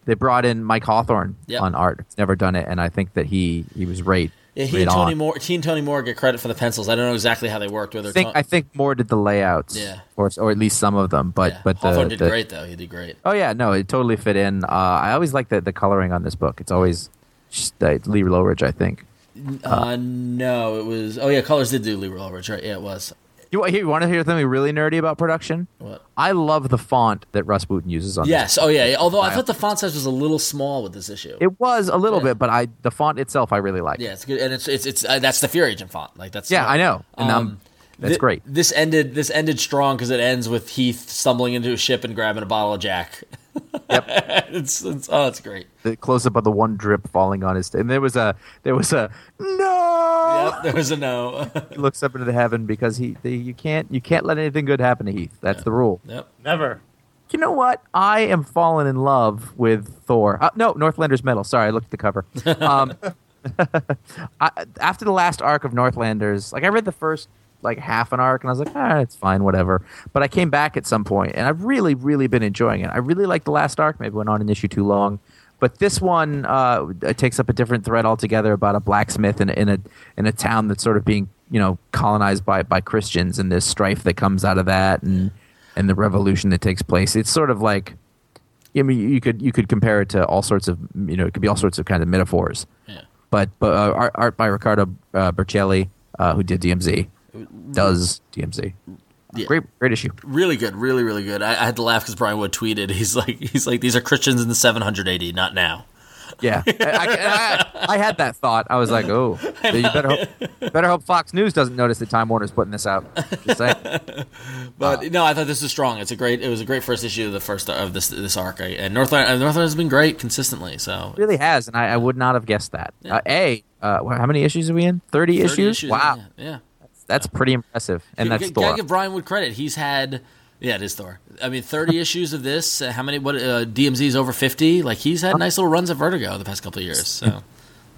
they brought in Mike Hawthorne Yep. on art. He's never done it, and I think that he he was right. Yeah, he and Tony on. Moore, he and Tony Moore get credit for the pencils. I don't know exactly how they worked. Whether I think Ton- I think Moore did the layouts, Yeah. or or at least some of them. But yeah. but the, did the- great though. He did great. Oh yeah, no, it totally fit in. Uh, I always like the the coloring on this book. It's always just, uh, Lee Loughridge, I think. Uh, no, it was. Oh yeah, Colors did do Lee Loughridge, right? Yeah, it was. You, you want to hear something really nerdy about production? What? I love the font that Russ Rasputin uses on. this. Yes. Oh yeah. Although I thought the font size was a little small with this issue. it was a little Yeah. bit, but I the font itself I really like. yeah, it's good, and it's it's it's uh, that's the Fear Agent font. Like that's yeah, I know, and um, Um, that's Thi- great. This ended this ended strong because it ends with Heath stumbling into a ship and grabbing a bottle of Jack. Yep. it's, it's oh, it's great. The close up of the one drip falling on his, and there was a there was a no. Yep, there was a no. He looks up into the heaven because he the, you can't you can't let anything good happen to Heath. That's the rule. yep. Never. you know what? I am falling in love with Thor. Uh, no, Northlander's Metal. Sorry, I looked at the cover. Um, I, after the last arc of Northlanders, like I read the first like half an arc and I was like, ah, it's fine, whatever. But I came back at some point and I've really, really been enjoying it. I really liked the last arc. Maybe went on an issue too long. But this one uh, takes up a different thread altogether about a blacksmith in, a- in a in a town that's sort of being you know colonized by by Christians and this strife that comes out of that and and the revolution that takes place. It's sort of like I mean you could you could compare it to all sorts of you know it could be all sorts of kind of metaphors. Yeah. But but uh, art, art by Ricardo uh, Burchielli, uh, who did DMZ, does DMZ. Yeah. Great great issue. Really good, really, really good. I, I had to laugh because Brian Wood tweeted, "He's like, he's like, these are Christians in the 780, not now." Yeah, I, I, I, I had that thought. I was like, "Oh, you better hope, better hope Fox News doesn't notice that Time Warner's putting this out." But no, I thought this was strong. It's a great. It was a great first issue of the first of this this arc. And Northland, uh, Northland has been great consistently. So It really has, and I, I would not have guessed that. Uh, a, uh, how many issues are we in? Thirty, 30 issues? Wow, Yeah, yeah. That's pretty impressive. And that's Thor. Gotta give Brian Wood credit. He's had. Yeah, it is Thor. I mean, thirty issues of this. Uh, how many? What uh, DMZ's over fifty? Like he's had nice little runs at Vertigo the past couple of years. So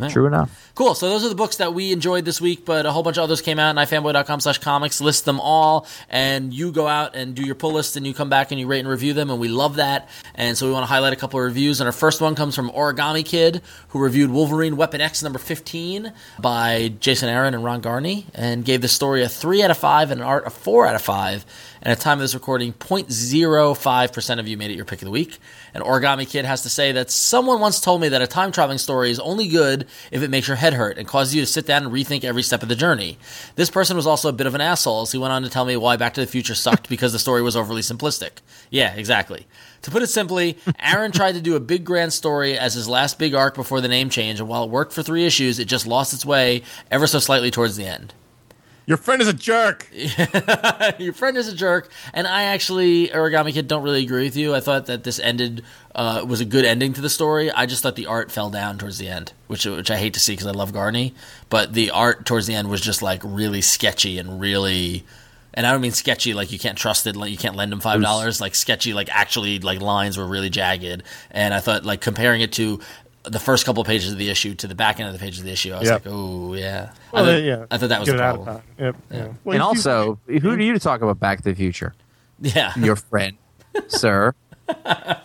True enough. Cool. So those are the books that we enjoyed this week, but a whole bunch of others came out. ifanboy.com slash comics. List them all, and you go out and do your pull list, and you come back and you rate and review them, and we love that. And so we want to highlight a couple of reviews. And our first one comes from Origami Kid, who reviewed Wolverine Weapon X number 15 by Jason Aaron and Ron Garney, and gave the story a 3 out of 5 and an art a 4 out of 5. And at the time of this recording, 0.05% of you made it your pick of the week. And Origami Kid has to say that someone once told me that a time traveling story is only good if it makes your head hurt and causes you to sit down and rethink every step of the journey. This person was also a bit of an asshole, as he went on to tell me why Back to the Future sucked because the story was overly simplistic. Yeah, exactly. To put it simply, Aaron tried to do a big grand story as his last big arc before the name change, and while it worked for three issues, it just lost its way ever so slightly towards the end. Your friend is a jerk. Your friend is a jerk, and I actually, Origami Kid, don't really agree with you. I thought that this ended uh, was a good ending to the story. I just thought the art fell down towards the end, which which I hate to see because I love Garney, but the art towards the end was just like really sketchy and really. And I don't mean sketchy like you can't trust it, like you can't lend him five dollars. Like sketchy, like actually, like lines were really jagged. And I thought, like comparing it to the first couple of pages of the issue to the back end of the page of the issue, I was Yeah. like, oh yeah. Well, I, thought, yeah. I thought that was Get the it problem. Yep. Yeah. Well, and you- also, who are you to talk about Back to the Future? Yeah, Your friend, sir. I,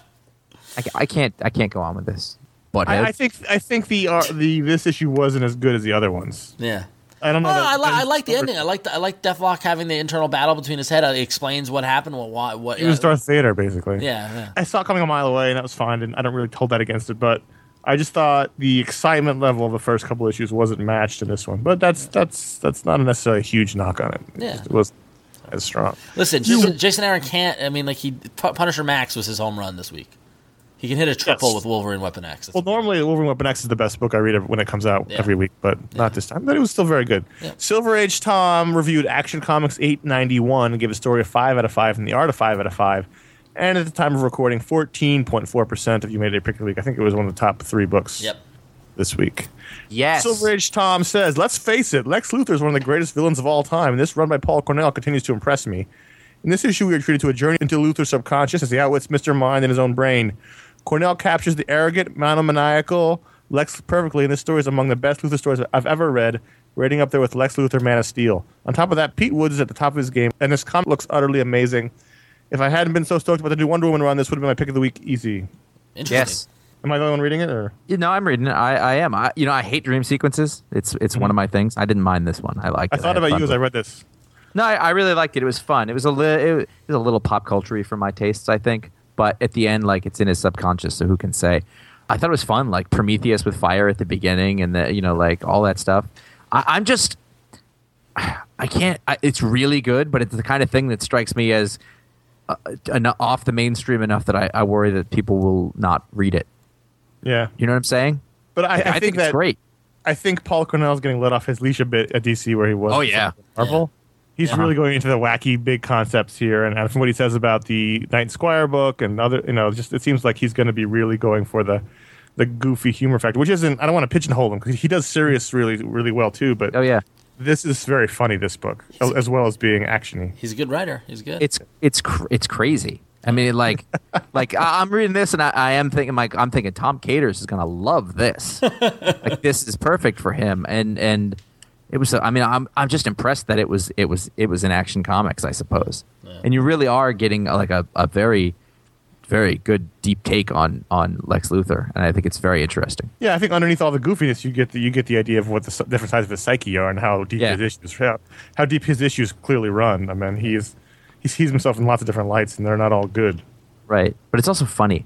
I can't. I can't go on with this. Butthead. I, I think I think the uh, the this issue wasn't as good as the other ones. yeah. I don't know. That- I, li- I like the ending. I like the, I like Deathlok having the internal battle between his head. It explains what happened. What why what. He was Darth Vader, basically. yeah, yeah. I saw it coming a mile away, and that was fine. And I don't really hold that against it, but I just thought the excitement level of the first couple issues wasn't matched in this one. But that's that's that's not necessarily a huge knock on it. Yeah. it was as strong. Listen, Jason, Jason Aaron can't. I mean, like he Punisher Max was his home run this week. He can hit a triple Yes. with Wolverine Weapon X. That's- Well, normally Wolverine Weapon X is the best book I read when it comes out Yeah. every week, but not this time. But it was still very good. Yeah. Silver Age Tom reviewed Action Comics 891 and gave a story a 5 out of 5 and the art of 5 out of 5. And at the time of recording, 14.4% of you made a pick of the week. I think it was one of the top three books yep. this week. yes. Silver Age Tom says, Let's face it, Lex Luthor is one of the greatest villains of all time, and this run by Paul Cornell continues to impress me. In this issue, we are treated to a journey into Luthor's subconscious as he outwits Mr. Mind in his own brain. Cornell captures the arrogant, monomaniacal Lex perfectly, and this story is among the best Luthor stories I've ever read, rating up there with Lex Luthor Man of Steel. On top of that, Pete Woods is at the top of his game, and this comic looks utterly amazing. If I hadn't been so stoked about the new Wonder Woman run, this would have been my pick of the week easy. Interesting. Yes. Am I the only one reading it, or You know, I'm reading it. I, I am. I, you know, I hate dream sequences. It's it's one mm-hmm. of my things. I didn't mind this one. I liked I thought had about you as I read this. No, I, I really liked it. It was fun. It was a li- it was a little pop culture for my tastes, I think. But at the end, like it's in his subconscious, so who can say? I thought it was fun, like Prometheus with fire at the beginning, and the you know like all that stuff. I, I'm just, I can't. I, it's really good, but it's the kind of thing that strikes me as uh, eno- off the mainstream enough that I, I worry that people will not read it. Yeah. You know what I'm saying? But I, I, think, think, it's great. I think Paul Cornell's getting let off his leash a bit at DC where he was. Oh, yeah. Marvel. He's Uh-huh. really going into the wacky big concepts here, and from what he says about the Knight Squire book and other, you know, just it seems like he's going to be really going for the the goofy humor factor, which isn't. I don't want to pigeonhole him because he does serious really really well too. But Oh yeah. This is very funny. This book, as well as being actiony. He's a good writer. He's good. it's it's cr- it's crazy. I mean, like, like I- I'm reading this and I, I am thinking, like, I'm thinking Tom Katers is gonna love this. like, this is perfect for him. And and it was. I mean, I'm I'm just impressed that it was it was it was in Action Comics, I suppose. And you really are getting like a, a very very good deep take on on Lex Luthor, and I think it's very interesting. Yeah, I think underneath all the goofiness, you get the, you get the idea of what the different sides of his psyche are and how deep Yeah. his issues how, how deep his issues clearly run. I mean, he's he sees himself in lots of different lights, and they're not all good. Right, but it's also funny.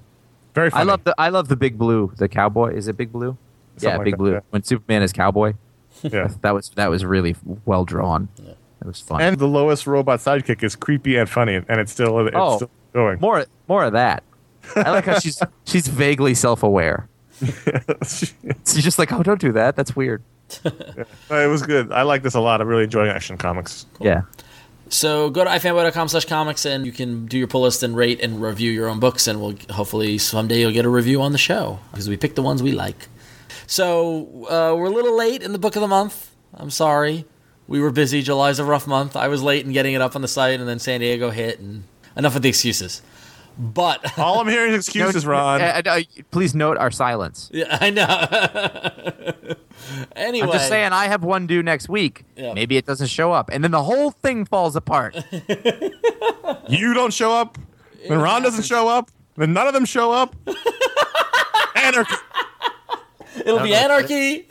Very funny. I love the I love the Big Blue, the cowboy. Is it Big Blue? Something yeah, like Big that, Blue. yeah. When Superman is cowboy, yeah. that was that was really well drawn. Yeah. It was fun. And the lowest robot sidekick is creepy and funny, and it's still it's Oh. still going. more more of that. I like how she's she's vaguely self aware. She's just like, oh, don't do that. That's weird. it was good. I like this a lot. I'm really enjoying Action Comics. Yeah. So go to ifanboy.com slash comics and you can do your pull list and rate and review your own books and we'll hopefully someday you'll get a review on the show because we pick the ones we like. So uh, we're a little late in the book of the month. I'm sorry. We were busy. July's a rough month. I was late in getting it up on the site and then San Diego hit and enough of the excuses. But All I'm hearing is excuses, Ron. Uh, uh, please note our silence. yeah, I know. anyway, I'm just saying, I have one due next week. Yeah. Maybe it doesn't show up, and then the whole thing falls apart. You don't show up. Then Ron doesn't show up. Then none of them show up. Anarchy. it'll be anarchy.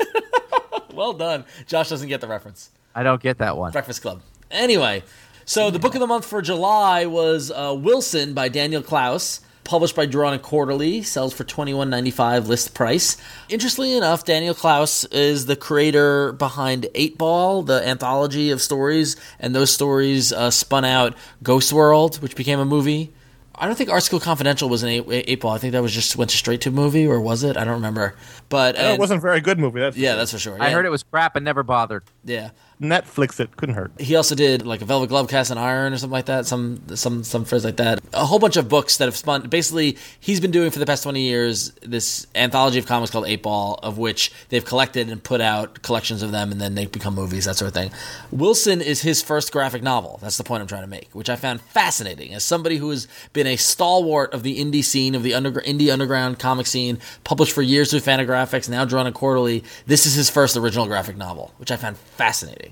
well done. Josh doesn't get the reference. I don't get that one. Breakfast Club. Anyway, so the book of the month for July was uh, Wilson by Daniel Clowes, published by Drawn and Quarterly, sells for twenty one ninety five list price. Interestingly enough, Daniel Clowes is the creator behind Eight Ball, the anthology of stories, and those stories uh, spun out Ghost World, which became a movie. I don't think Art School Confidential was an eight, eight ball. I think that was just went straight to a movie, or was it? I don't remember. But No, and- it wasn't a very good movie. That's yeah, that's for sure. I heard it was crap and never bothered. Yeah. Netflix. It couldn't hurt. He also did like a Velvet Glove Cast and Iron or something like that. Some some some phrase like that. A whole bunch of books that have spun. Basically, he's been doing for the past twenty years this anthology of comics called Eight Ball, of which they've collected and put out collections of them, and then they become movies, that sort of thing. Wilson is his first graphic novel. That's the point I'm trying to make, which I found fascinating as somebody who has been a stalwart of the indie scene, of the indie underground comic scene, published for years through Fantagraphics, now drawn in quarterly. This is his first original graphic novel, which I found fascinating.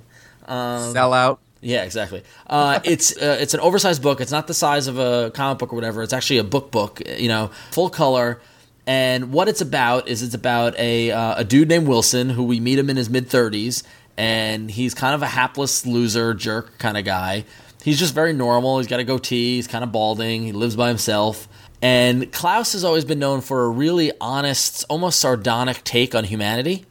Sell out. Yeah, exactly. Uh, it's uh, it's an oversized book. It's not the size of a comic book or whatever. It's actually a book book. You know, full color. And what it's about is it's about a uh, a dude named Wilson who we meet him in his mid thirties, and he's kind of a hapless loser, jerk kind of guy. He's just very normal. He's got a goatee. He's kind of balding. He lives by himself. And Clowes has always been known for a really honest, almost sardonic take on humanity.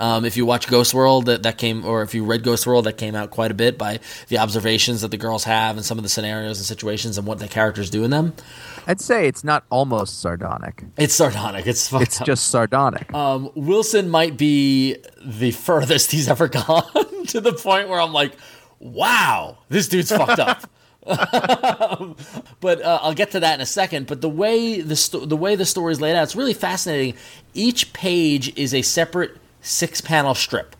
Um, if you watch Ghost World, that, that came, or if you read Ghost World, that came out quite a bit by the observations that the girls have and some of the scenarios and situations and what the characters do in them. I'd say it's not almost sardonic. It's sardonic. It's It's up. just sardonic. Um, Wilson might be the furthest he's ever gone to the point where I'm like, wow, this dude's fucked up. but uh, I'll get to that in a second. But the way the sto- the way the story is laid out, it's really fascinating. Each page is a separate six panel strip.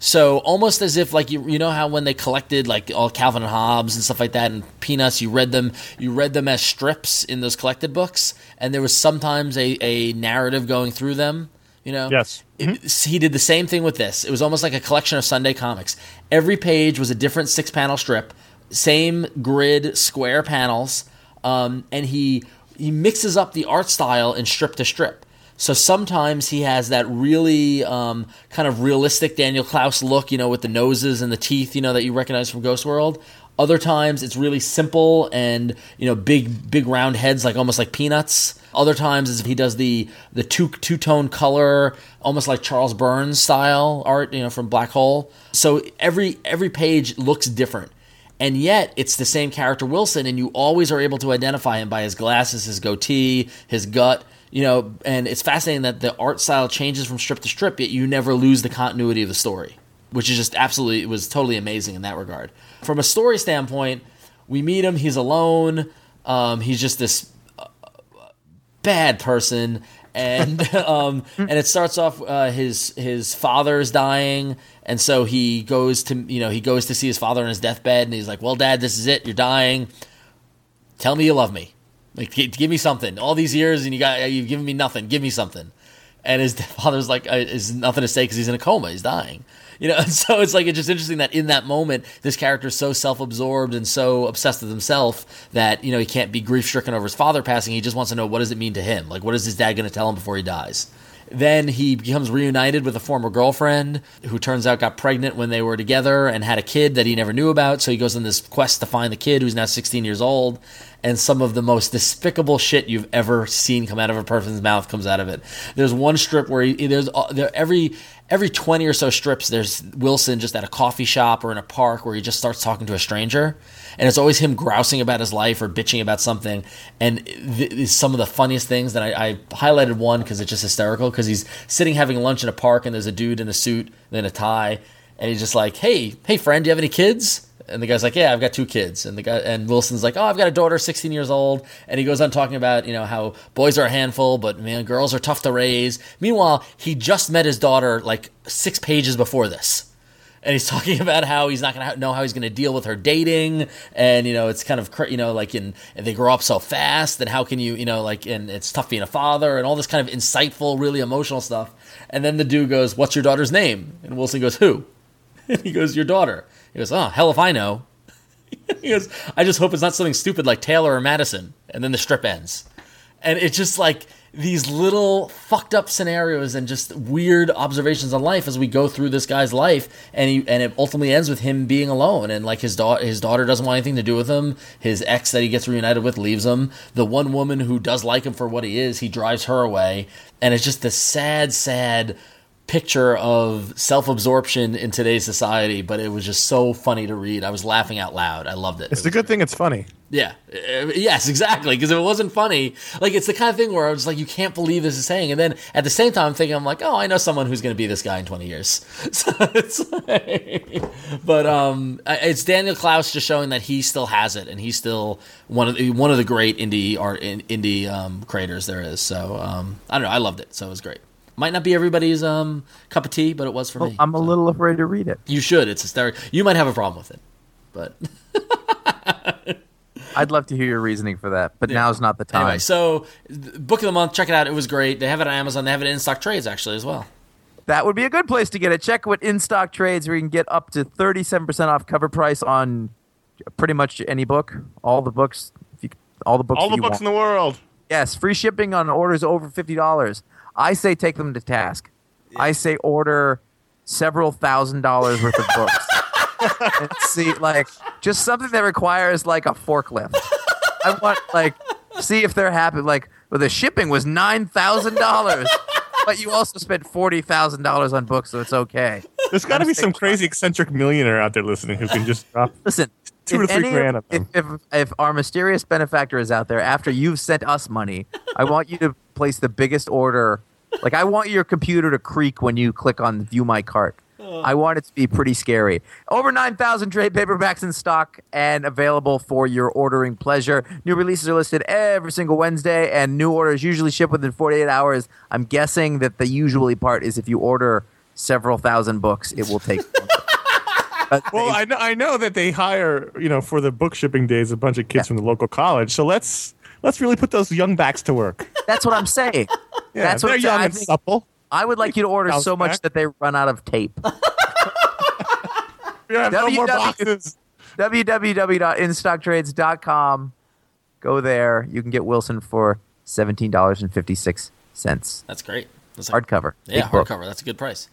So almost as if like you you know how when they collected like all Calvin and Hobbes and stuff like that and Peanuts, you read them you read them as strips in those collected books, and there was sometimes a, a narrative going through them. You know, Yes. It- he did the same thing with this. It was almost like a collection of Sunday comics. Every page was a different six panel strip, same grid, square panels, um, and he he mixes up the art style in strip to strip. So sometimes he has that really um, kind of realistic Daniel Clowes look, you know, with the noses and the teeth, you know, that you recognize from Ghost World. Other times it's really simple and you know big big round heads like almost like peanuts. Other times if he does the the two two tone color almost like Charles Burns style art, you know, from Black Hole. So every every page looks different. And yet it's the same character Wilson and you always are able to identify him by his glasses, his goatee, his gut, you know, and it's fascinating that the art style changes from strip to strip yet you never lose the continuity of the story which is just absolutely it was totally amazing in that regard. From a story standpoint, we meet him. He's alone. Um, he's just this uh, bad person, and um, and it starts off uh, his his father is dying, and so he goes to you know he goes to see his father on his deathbed, and he's like, "Well, Dad, this is it. You're dying. Tell me you love me." Like, give me something. All these years, and you got you've given me nothing. Give me something." And his father's like, uh, "Is nothing to say because he's in a coma. He's dying." You know, and so it's like it's just interesting that in that moment, this character is so self-absorbed and so obsessed with himself that you know he can't be grief-stricken over his father passing. He just wants to know what does it mean to him. Like, what is his dad going to tell him before he dies? Then he becomes reunited with a former girlfriend who turns out got pregnant when they were together and had a kid that he never knew about. So he goes on this quest to find the kid who's now 16 years old. And some of the most despicable shit you've ever seen come out of a person's mouth comes out of it. There's one strip where he, there's uh, there, every every 20 or so strips there's Wilson just at a coffee shop or in a park where he just starts talking to a stranger and it's always him grousing about his life or bitching about something. And th- some of the funniest things that I, I highlighted one because it's just hysterical because he's sitting having lunch in a park and there's a dude in a suit and a tie, and he's just like, "Hey, hey, friend, do you have any kids?" And the guy's like, "Yeah, I've got two kids." And the guy and Wilson's like, "Oh, I've got a daughter, 16 years old." And he goes on talking about you know how boys are a handful, but man, girls are tough to raise. Meanwhile, he just met his daughter like six pages before this and he's talking about how he's not going to know how he's going to deal with her dating and you know it's kind of you know like in and they grow up so fast and how can you you know like and it's tough being a father and all this kind of insightful really emotional stuff and then the dude goes what's your daughter's name and wilson goes who and he goes your daughter he goes oh hell if i know. He goes i just hope it's not something stupid like taylor or madison. And then the strip ends. And it's just like these little fucked up scenarios and just weird observations on life as we go through this guy's life. And he and it ultimately ends with him being alone. And like his daughter his daughter doesn't want anything to do with him. His ex that he gets reunited with leaves him. The one woman who does like him for what he is he drives her away. And it's just this sad sad picture of self-absorption in today's society but it was just so funny to read i was laughing out loud i loved it It's It a good thing it's funny. yeah. Uh, Yes, exactly. Because if it wasn't funny, like it's the kind of thing where I was like, you can't believe this is saying. And then at the same time, I'm thinking, I'm like, oh, I know someone who's going to be this guy in 20 years. So it's like, but um, it's Daniel Clowes just showing that he still has it, and he's still one of the, one of the great indie art indie um, creators there is. So um, I don't know. I loved it. So it was great. Might not be everybody's um, cup of tea, but it was for me. I'm a little afraid to read it. You should. It's hysterical. You might have a problem with it, but I'd love to hear your reasoning for that, but now's not the time. Anyway, so book of the month, check it out. It was great. They have it on Amazon. They have it in stock trades actually as well. that would be a good place to get it. Check what in stock trades where you can get up to 37% off cover price on pretty much any book, all the books, if you, all the books. All the you books want. in the world. Yes, free shipping on orders over fifty dollars. I say take them to task. I say order several thousand dollars worth of books. and see, like, just something that requires like a forklift. I want like see if they're happy. Like, well, the shipping was nine thousand dollars, but you also spent forty thousand dollars on books, so it's okay. There's got to be some crazy eccentric millionaire out there listening who can just drop. Listen, Two to three any grand of- of them. If, if, if our mysterious benefactor is out there after you've sent us money, I want you to place the biggest order. Like, I want your computer to creak when you click on view my cart. I want it to be pretty scary. Over 9,000 trade paperbacks in stock and available for your ordering pleasure. New releases are listed every single Wednesday, and new orders usually ship within 48 hours. I'm guessing that the usually part is if you order several thousand books, it will take. Well, I know, I know that they hire, you know, for the book shipping days, a bunch of kids from the local college. So let's let's really put those young backs to work. That's what I'm saying. Yeah, That's what they're I'm saying. young I and think- supple. I would like you to order Bounce so much back. that they run out of tape. We have no more boxes. www.instocktrades.com. Go there. You can get Wilson for $17.56. That's great. That's like, Hardcover. yeah, Big book. hardcover. That's a good price.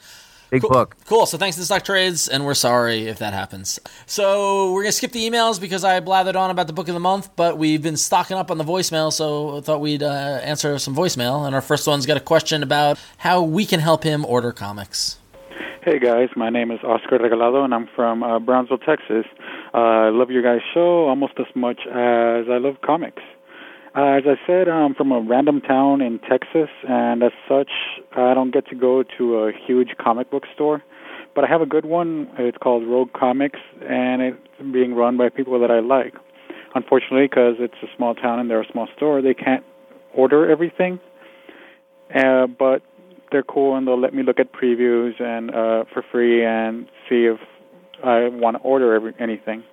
Big Cool. book. Cool. So thanks to Stock Trades, and we're sorry if that happens. So we're gonna skip the emails because I blathered on about the book of the month, but we've been stocking up on the voicemail, so I thought we'd uh, answer some voicemail. And our first one's got a question about how we can help him order comics. Hey guys, my name is Oscar Regalado, and I'm from uh, Brownsville, Texas. Uh, I love your guys' show almost as much as I love comics. Uh, as I said, I'm from a random town in Texas, and as such, I don't get to go to a huge comic book store. But I have a good one. It's called Rogue Comics, and it's being run by people that I like. Unfortunately, because it's a small town and they're a small store, they can't order everything. Uh, but they're cool and they'll let me look at previews and uh, for free and see if I want to order every, anything.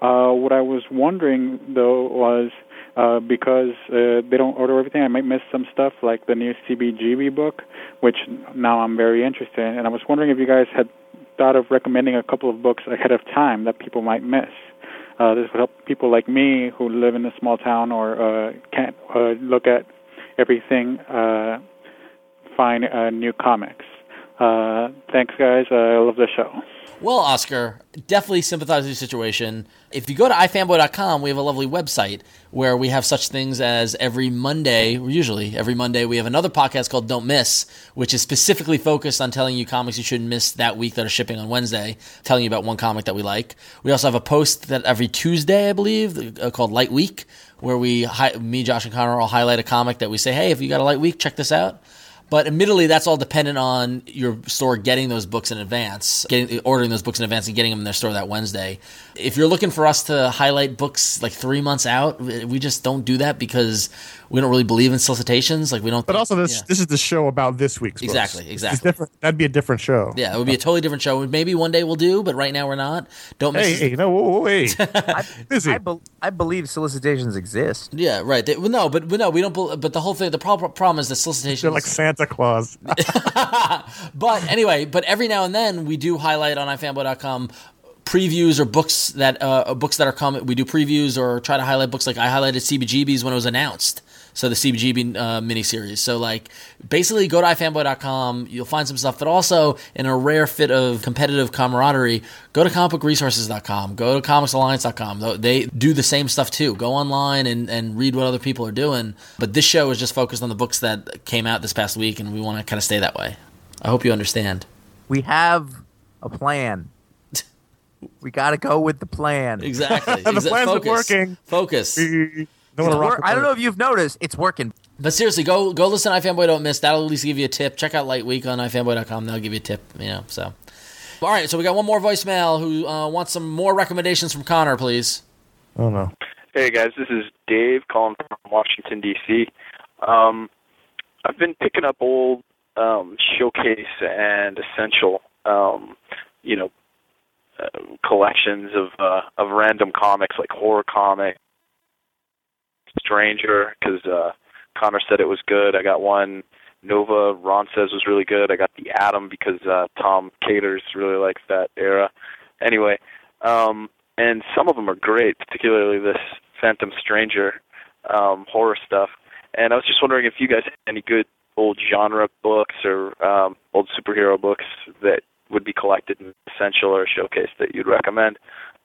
Uh, what I was wondering though was uh, because uh, they don't order everything, I might miss some stuff like the new CBGB book, which now I'm very interested in. And I was wondering if you guys had thought of recommending a couple of books ahead of time that people might miss. Uh, this would help people like me who live in a small town or uh, can't uh, look at everything, uh, find uh, new comics. Uh, thanks, guys. I love the show. Well, Oscar, definitely sympathize with your situation. If you go to ifanboy.com, we have a lovely website where we have such things as every Monday, usually every Monday, we have another podcast called Don't Miss, which is specifically focused on telling you comics you shouldn't miss that week that are shipping on Wednesday, telling you about one comic that we like. We also have a post that every Tuesday, I believe, uh, called Light Week, where we, me, Josh, and Conor all highlight a comic that we say, hey, if you got a light week, check this out. But admittedly, that's all dependent on your store getting those books in advance, getting ordering those books in advance, and getting them in their store that Wednesday. If you're looking for us to highlight books like three months out, we just don't do that because we don't really believe in solicitations. Like we don't. But also, this yeah. this is the show about this week's books. Exactly, It's exactly. That'd be a different show. Yeah, it would be a totally different show. Maybe one day we'll do, but right now we're not. Don't miss. Hey, hey, no, whoa, whoa, hey. Busy. I, be- I believe solicitations exist. Yeah, right. They, well, no, but, but no, we don't. bel- But the whole thing, the prob- problem is the solicitations. They're like Santa Claus. But anyway, but every now and then we do highlight on ifanboy.com previews or books that uh, books that are coming. We do previews or try to highlight books like I highlighted CBGBs when it was announced. So the CBGB uh, miniseries. So like basically go to ifanboy.com. You'll find some stuff, but also in a rare fit of competitive camaraderie, go to comicbookresources.com. Go to comicsalliance.com. They do the same stuff too. Go online and, and read what other people are doing. But this show is just focused on the books that came out this past week, and we want to kind of stay that way. I hope you understand. We have a plan. we got to go with the plan. Exactly. The Exa- plan's focus. working. Focus. Don't wanna rock wor- I don't know if you've noticed, it's working. But seriously, go go listen to iFanboy Don't Miss. That'll at least give you a tip. Check out Light Week on iFanboy.com. That'll give you a tip. You know. So, all right. So we got one more voicemail who uh, wants some more recommendations from Conor, please. Oh no. Hey guys, this is Dave calling from Washington D.C. Um, I've been picking up old um, showcase and essential, um, you know, uh, collections of uh, of random comics like horror comic, Stranger, because uh, Conor said it was good. I got one. Nova Ron says was really good. I got the Atom because uh, Tom Katers really likes that era. Anyway, um, and some of them are great, particularly this Phantom Stranger um, horror stuff. And I was just wondering if you guys had any good old genre books or um, old superhero books that would be collected in Essential or Showcase that you'd recommend.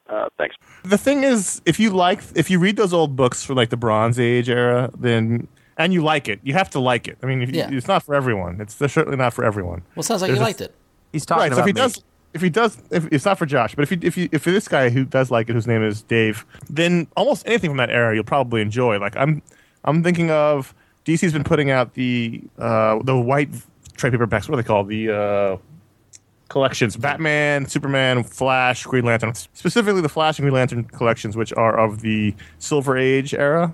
Uh, thanks. The thing is, if you like, if you read those old books from like the Bronze Age era, then and you like it, you have to like it. I mean, if you- Yeah. it's not for everyone. It's certainly not for everyone. Well, sounds like There's you a- liked it. He's talking right. So if he me. does, if he does, if it's not for Josh, but if he, if you, if this guy who does like it, whose name is Dave, then almost anything from that era you'll probably enjoy. Like I'm, I'm thinking of DC's been putting out the uh, the white trade paperbacks. What are they called? The uh, collections: Batman, Superman, Flash, Green Lantern. Specifically, the Flash and Green Lantern collections, which are of the Silver Age era.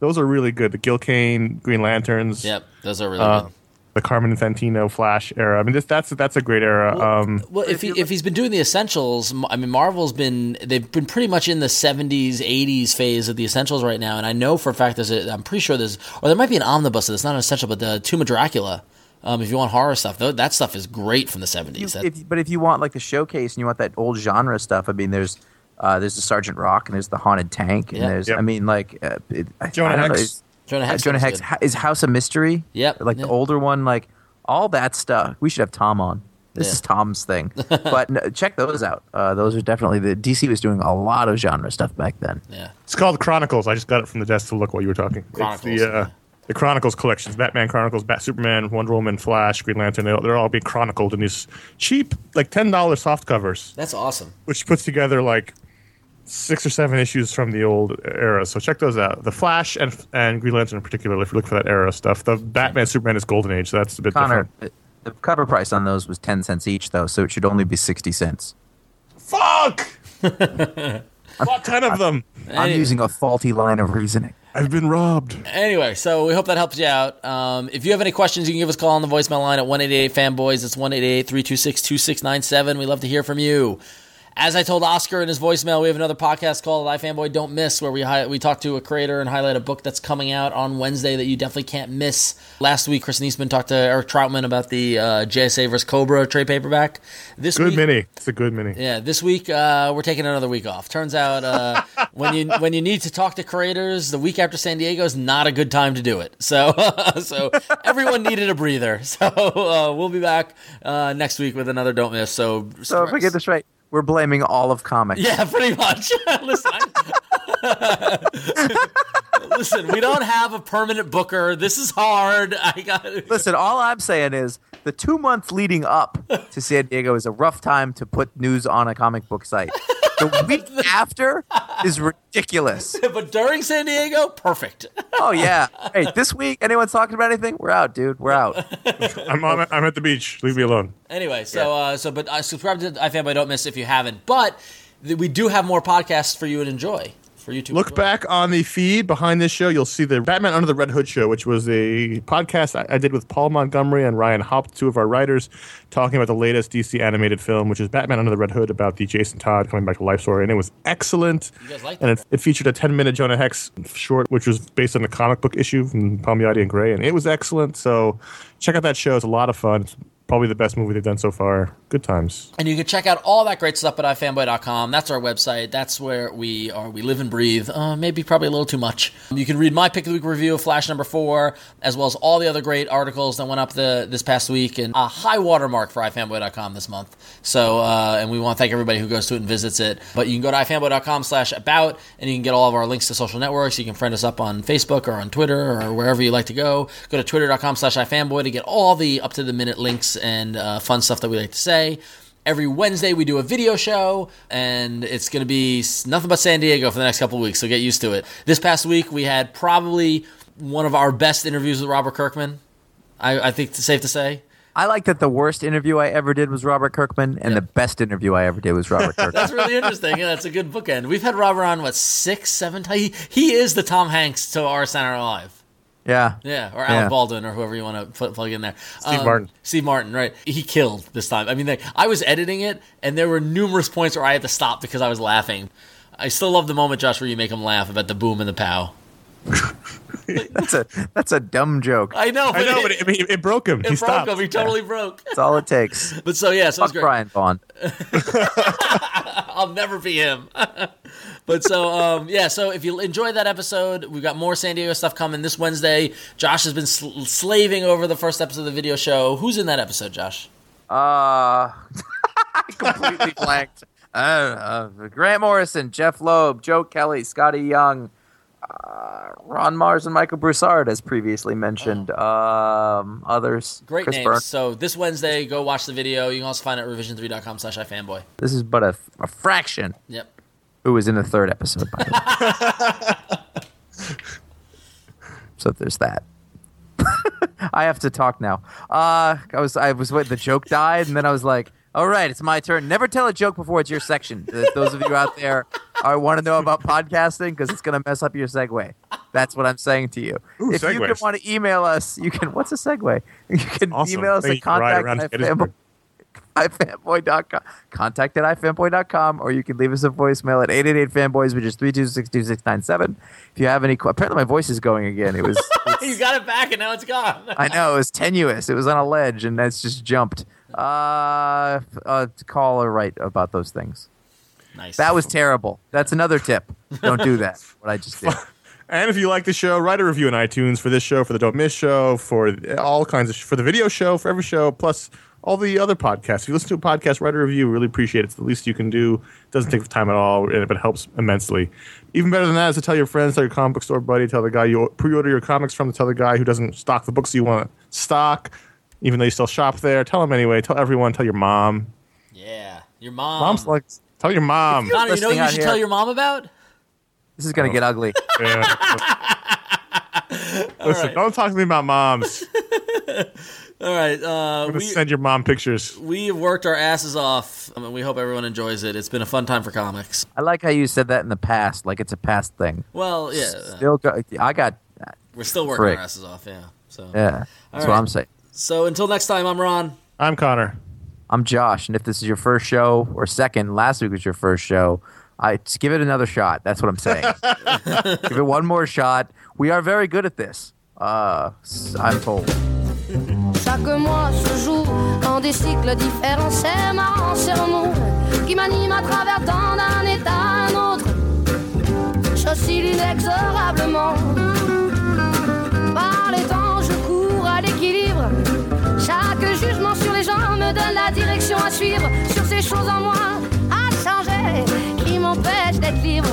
Those are really good. The Gil Kane Green Lanterns. Yep, those are really Uh, good. the Carmine Infantino Flash era. I mean, this, that's that's a great era. um, Well, if he if he's been doing the essentials, I mean, Marvel's been they've been pretty much in the '70s, '80s phase of the essentials right now, and I know for a fact there's a, I'm pretty sure there's or there might be an omnibus that's not an essential, but the Tomb of Dracula. Um, if you want horror stuff, though, that stuff is great from the '70s. You- That- if, but if you want like the showcase and you want that old genre stuff, I mean, there's uh, there's the Sergeant Rock and there's the Haunted Tank and Yeah. there's Yep. I mean like uh, it, Jonah I don't Hex. is- Jonah uh, Hex. Jonah is Hex good. Is House of Mystery. Yep, like yeah. the older one, like all that stuff. We should have Tom on. This Yeah. is Tom's thing. but no, check those out. Uh, those are definitely the DC was doing a lot of genre stuff back then. Yeah, It's called Chronicles. I just got it from the desk to look while you were talking. Chronicles, It's the, uh, yeah. The Chronicles collections: Batman Chronicles, Bat Superman, Wonder Woman, Flash, Green Lantern. They're, they're all being chronicled in these cheap, like ten dollars soft covers, that's awesome. which puts together like six or seven issues from the old era. So check those out. The Flash and and Green Lantern in particular, if you look for that era stuff. The Batman Superman is Golden Age, so that's a bit Conor, different. uh, the cover price on those was ten cents each, though, so it should only be sixty cents. Fuck! Bought ten of them. I'm Any- using a faulty line of reasoning. I've been robbed. Anyway, so we hope that helps you out. Um, if you have any questions, you can give us a call on the voicemail line at 188 fanboys. It's 188 326 2697. We love to hear from you. As I told Oscar in his voicemail, we have another podcast called iFanboy Don't Miss, where we hi- we talk to a creator and highlight a book that's coming out on Wednesday that you definitely can't miss. Last week, Chris Eastman talked to Eric Trautmann about the uh, JSA vs Kobra trade paperback. This Good week, mini. It's a good mini. yeah, this week uh, we're taking another week off. Turns out uh, when you when you need to talk to creators, the week after San Diego is not a good time to do it. So so everyone needed a breather. So uh, we'll be back uh, next week with another don't miss. So So if I get this right, we're blaming all of comics. yeah, pretty much. Listen, listen, we don't have a permanent booker. This is hard. I got Listen, all I'm saying is the two months leading up to San Diego is a rough time to put news on a comic book site. The week after is ridiculous. but during San Diego, perfect. Oh yeah. Hey, this week, anyone's talking about anything? We're out, dude. We're out. I'm, I'm, I'm at the beach. Leave me alone. Anyway, so uh, so but uh, subscribe to iFanboy Don't Miss if you haven't. But th- we do have more podcasts for you to enjoy. For you to Look enjoy. back on the feed behind this show. You'll see the Batman Under the Red Hood show, which was a podcast I, I did with Paul Montgomery and Ryan Haupt, two of our writers, talking about the latest DC animated film, which is Batman Under the Red Hood, about the Jason Todd coming back to life story. And it was excellent. You guys liked and it? it, it featured a 10 minute Jonah Hex short, which was based on a comic book issue from Palmiotti and Gray. And it was excellent. So check out that show. It's a lot of fun. Probably the best movie they've done so far. Good times. And you can check out all that great stuff at ifanboy.com. That's our website. That's where we are. We live and breathe. Uh, maybe probably a little too much. You can read my pick of the week review of Flash number four, as well as all the other great articles that went up the this past week, and a high watermark for ifanboy.com this month. So, uh, and we want to thank everybody who goes to it and visits it. But you can go to ifanboy.com slash about, and you can get all of our links to social networks. You can friend us up on Facebook or on Twitter or wherever you like to go. Go to twitter.com slash ifanboy to get all the up to the minute links and uh, fun stuff that we like to say. Every Wednesday we do a video show, and it's going to be nothing but San Diego for the next couple of weeks. So get used to it. This past week we had probably one of our best interviews with Robert Kirkman. I, I think it's safe to say. I like that the worst interview I ever did was Robert Kirkman, and the best interview I ever did was Robert Kirkman. That's really interesting. Yeah, that's a good bookend. We've had Robert on what six, seven times. He, he is the Tom Hanks to our Saturday Night Live. Yeah. Yeah, or Alec Yeah. Baldwin, or whoever you want to put, plug in there. Um, Steve Martin. Steve Martin, right? He killed this time. I mean, like, I was editing it, and there were numerous points where I had to stop because I was laughing. I still love the moment, Josh, where you make him laugh about the boom and the pow. That's a that's a dumb joke. I know, I know, it, but it, I mean, it broke him. it he broke stopped. him. He totally broke. That's all it takes. But so yeah, so it's Fuck great. Brian Vaughan. I'll never be him. but so um, yeah, so if you enjoyed that episode, we've got more San Diego stuff coming this Wednesday. Josh has been sl- slaving over the first episode of the video show. Who's in that episode, Josh? Uh, I completely blanked. Uh, uh, Grant Morrison, Jeph Loeb, Joe Kelly, Skottie Young, uh, Ron Marz, and Michael Broussard, as previously mentioned. Um, others. Great Chris names. So this Wednesday, go watch the video. You can also find it at revision3.com slash ifanboy. This is but a, a fraction. Yep. Who was in the third episode? By the way. so there's that. I have to talk now. Uh, I was I was wait the joke died, and then I was like, "All right, it's my turn." Never tell a joke before it's your section. Uh, those of you out there are want to know about podcasting because it's going to mess up your segue. That's what I'm saying to you. Ooh, if you can want to email us, you can. What's a segue? You can Awesome. email us Thank at you for riding contact at Gettysburg. ifanboy.com. Contact at ifanboy.com or you can leave us a voicemail at 888-FANBOYS, which is 3262697. If you have any... que- Apparently my voice is going again. It was... you got it back, and now it's gone. I know, it was tenuous. It was on a ledge, and that's just jumped. Uh, uh, call or write about those things. nice. That was terrible. That's another tip. Don't do that, what I just did. And if you like the show, write a review on iTunes for this show, for the Don't Miss show, for all kinds of for the video show, for every show, plus all the other podcasts. If you listen to a podcast, write a review. We really appreciate it. It's the least you can do. It doesn't take time at all, and it helps immensely. Even better than that is to tell your friends, tell your comic book store buddy, tell the guy you pre-order your comics from, tell the guy who doesn't stock the books you want to stock, even though you still shop there. Tell them anyway. Tell everyone. Tell your mom. yeah. Your mom. Mom's like, tell your mom. Conor, you know what you should here. tell your mom about? This is going to get ugly. Yeah. Listen, right. don't talk to me about moms. All right. Uh, we, send your mom pictures. we have worked our asses off, um, and we hope everyone enjoys it. It's been a fun time for comics. I like how you said that in the past, like it's a past thing. Well, yeah. Still, go, I got... We're still working Frick. our asses off, yeah. So, Yeah, that's All what. I'm saying. So until next time, I'm Ron. I'm Conor. I'm Josh, and if this is your first show or second, last week was your first show, I just give it another shot. That's what I'm saying. give it one more shot. We are very good at this. Uh, s- I'm told. Chaque mois se joue dans des cycles différents. C'est marrant, c'est l'amour qui m'anime à travers tant d'un état à un autre. J'oscille inexorablement. Par les temps, Chaque jugement sur les gens me donne la direction à suivre. Sur ces choses en moi à changer qui m'empêchent d'être libre.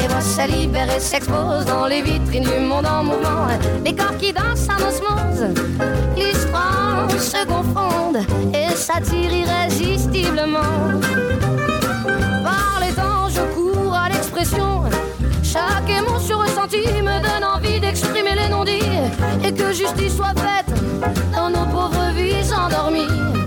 Les voix se libèrent et s'exposent dans les vitrines du monde en mouvement. Les corps qui dansent en osmose, l'histoire se confondent et s'attirent irrésistiblement. Par les temps, je cours à l'expression. Chaque émotion ressentie me donne envie d'exprimer les non-dits et que justice soit faite dans nos pauvres vies endormies.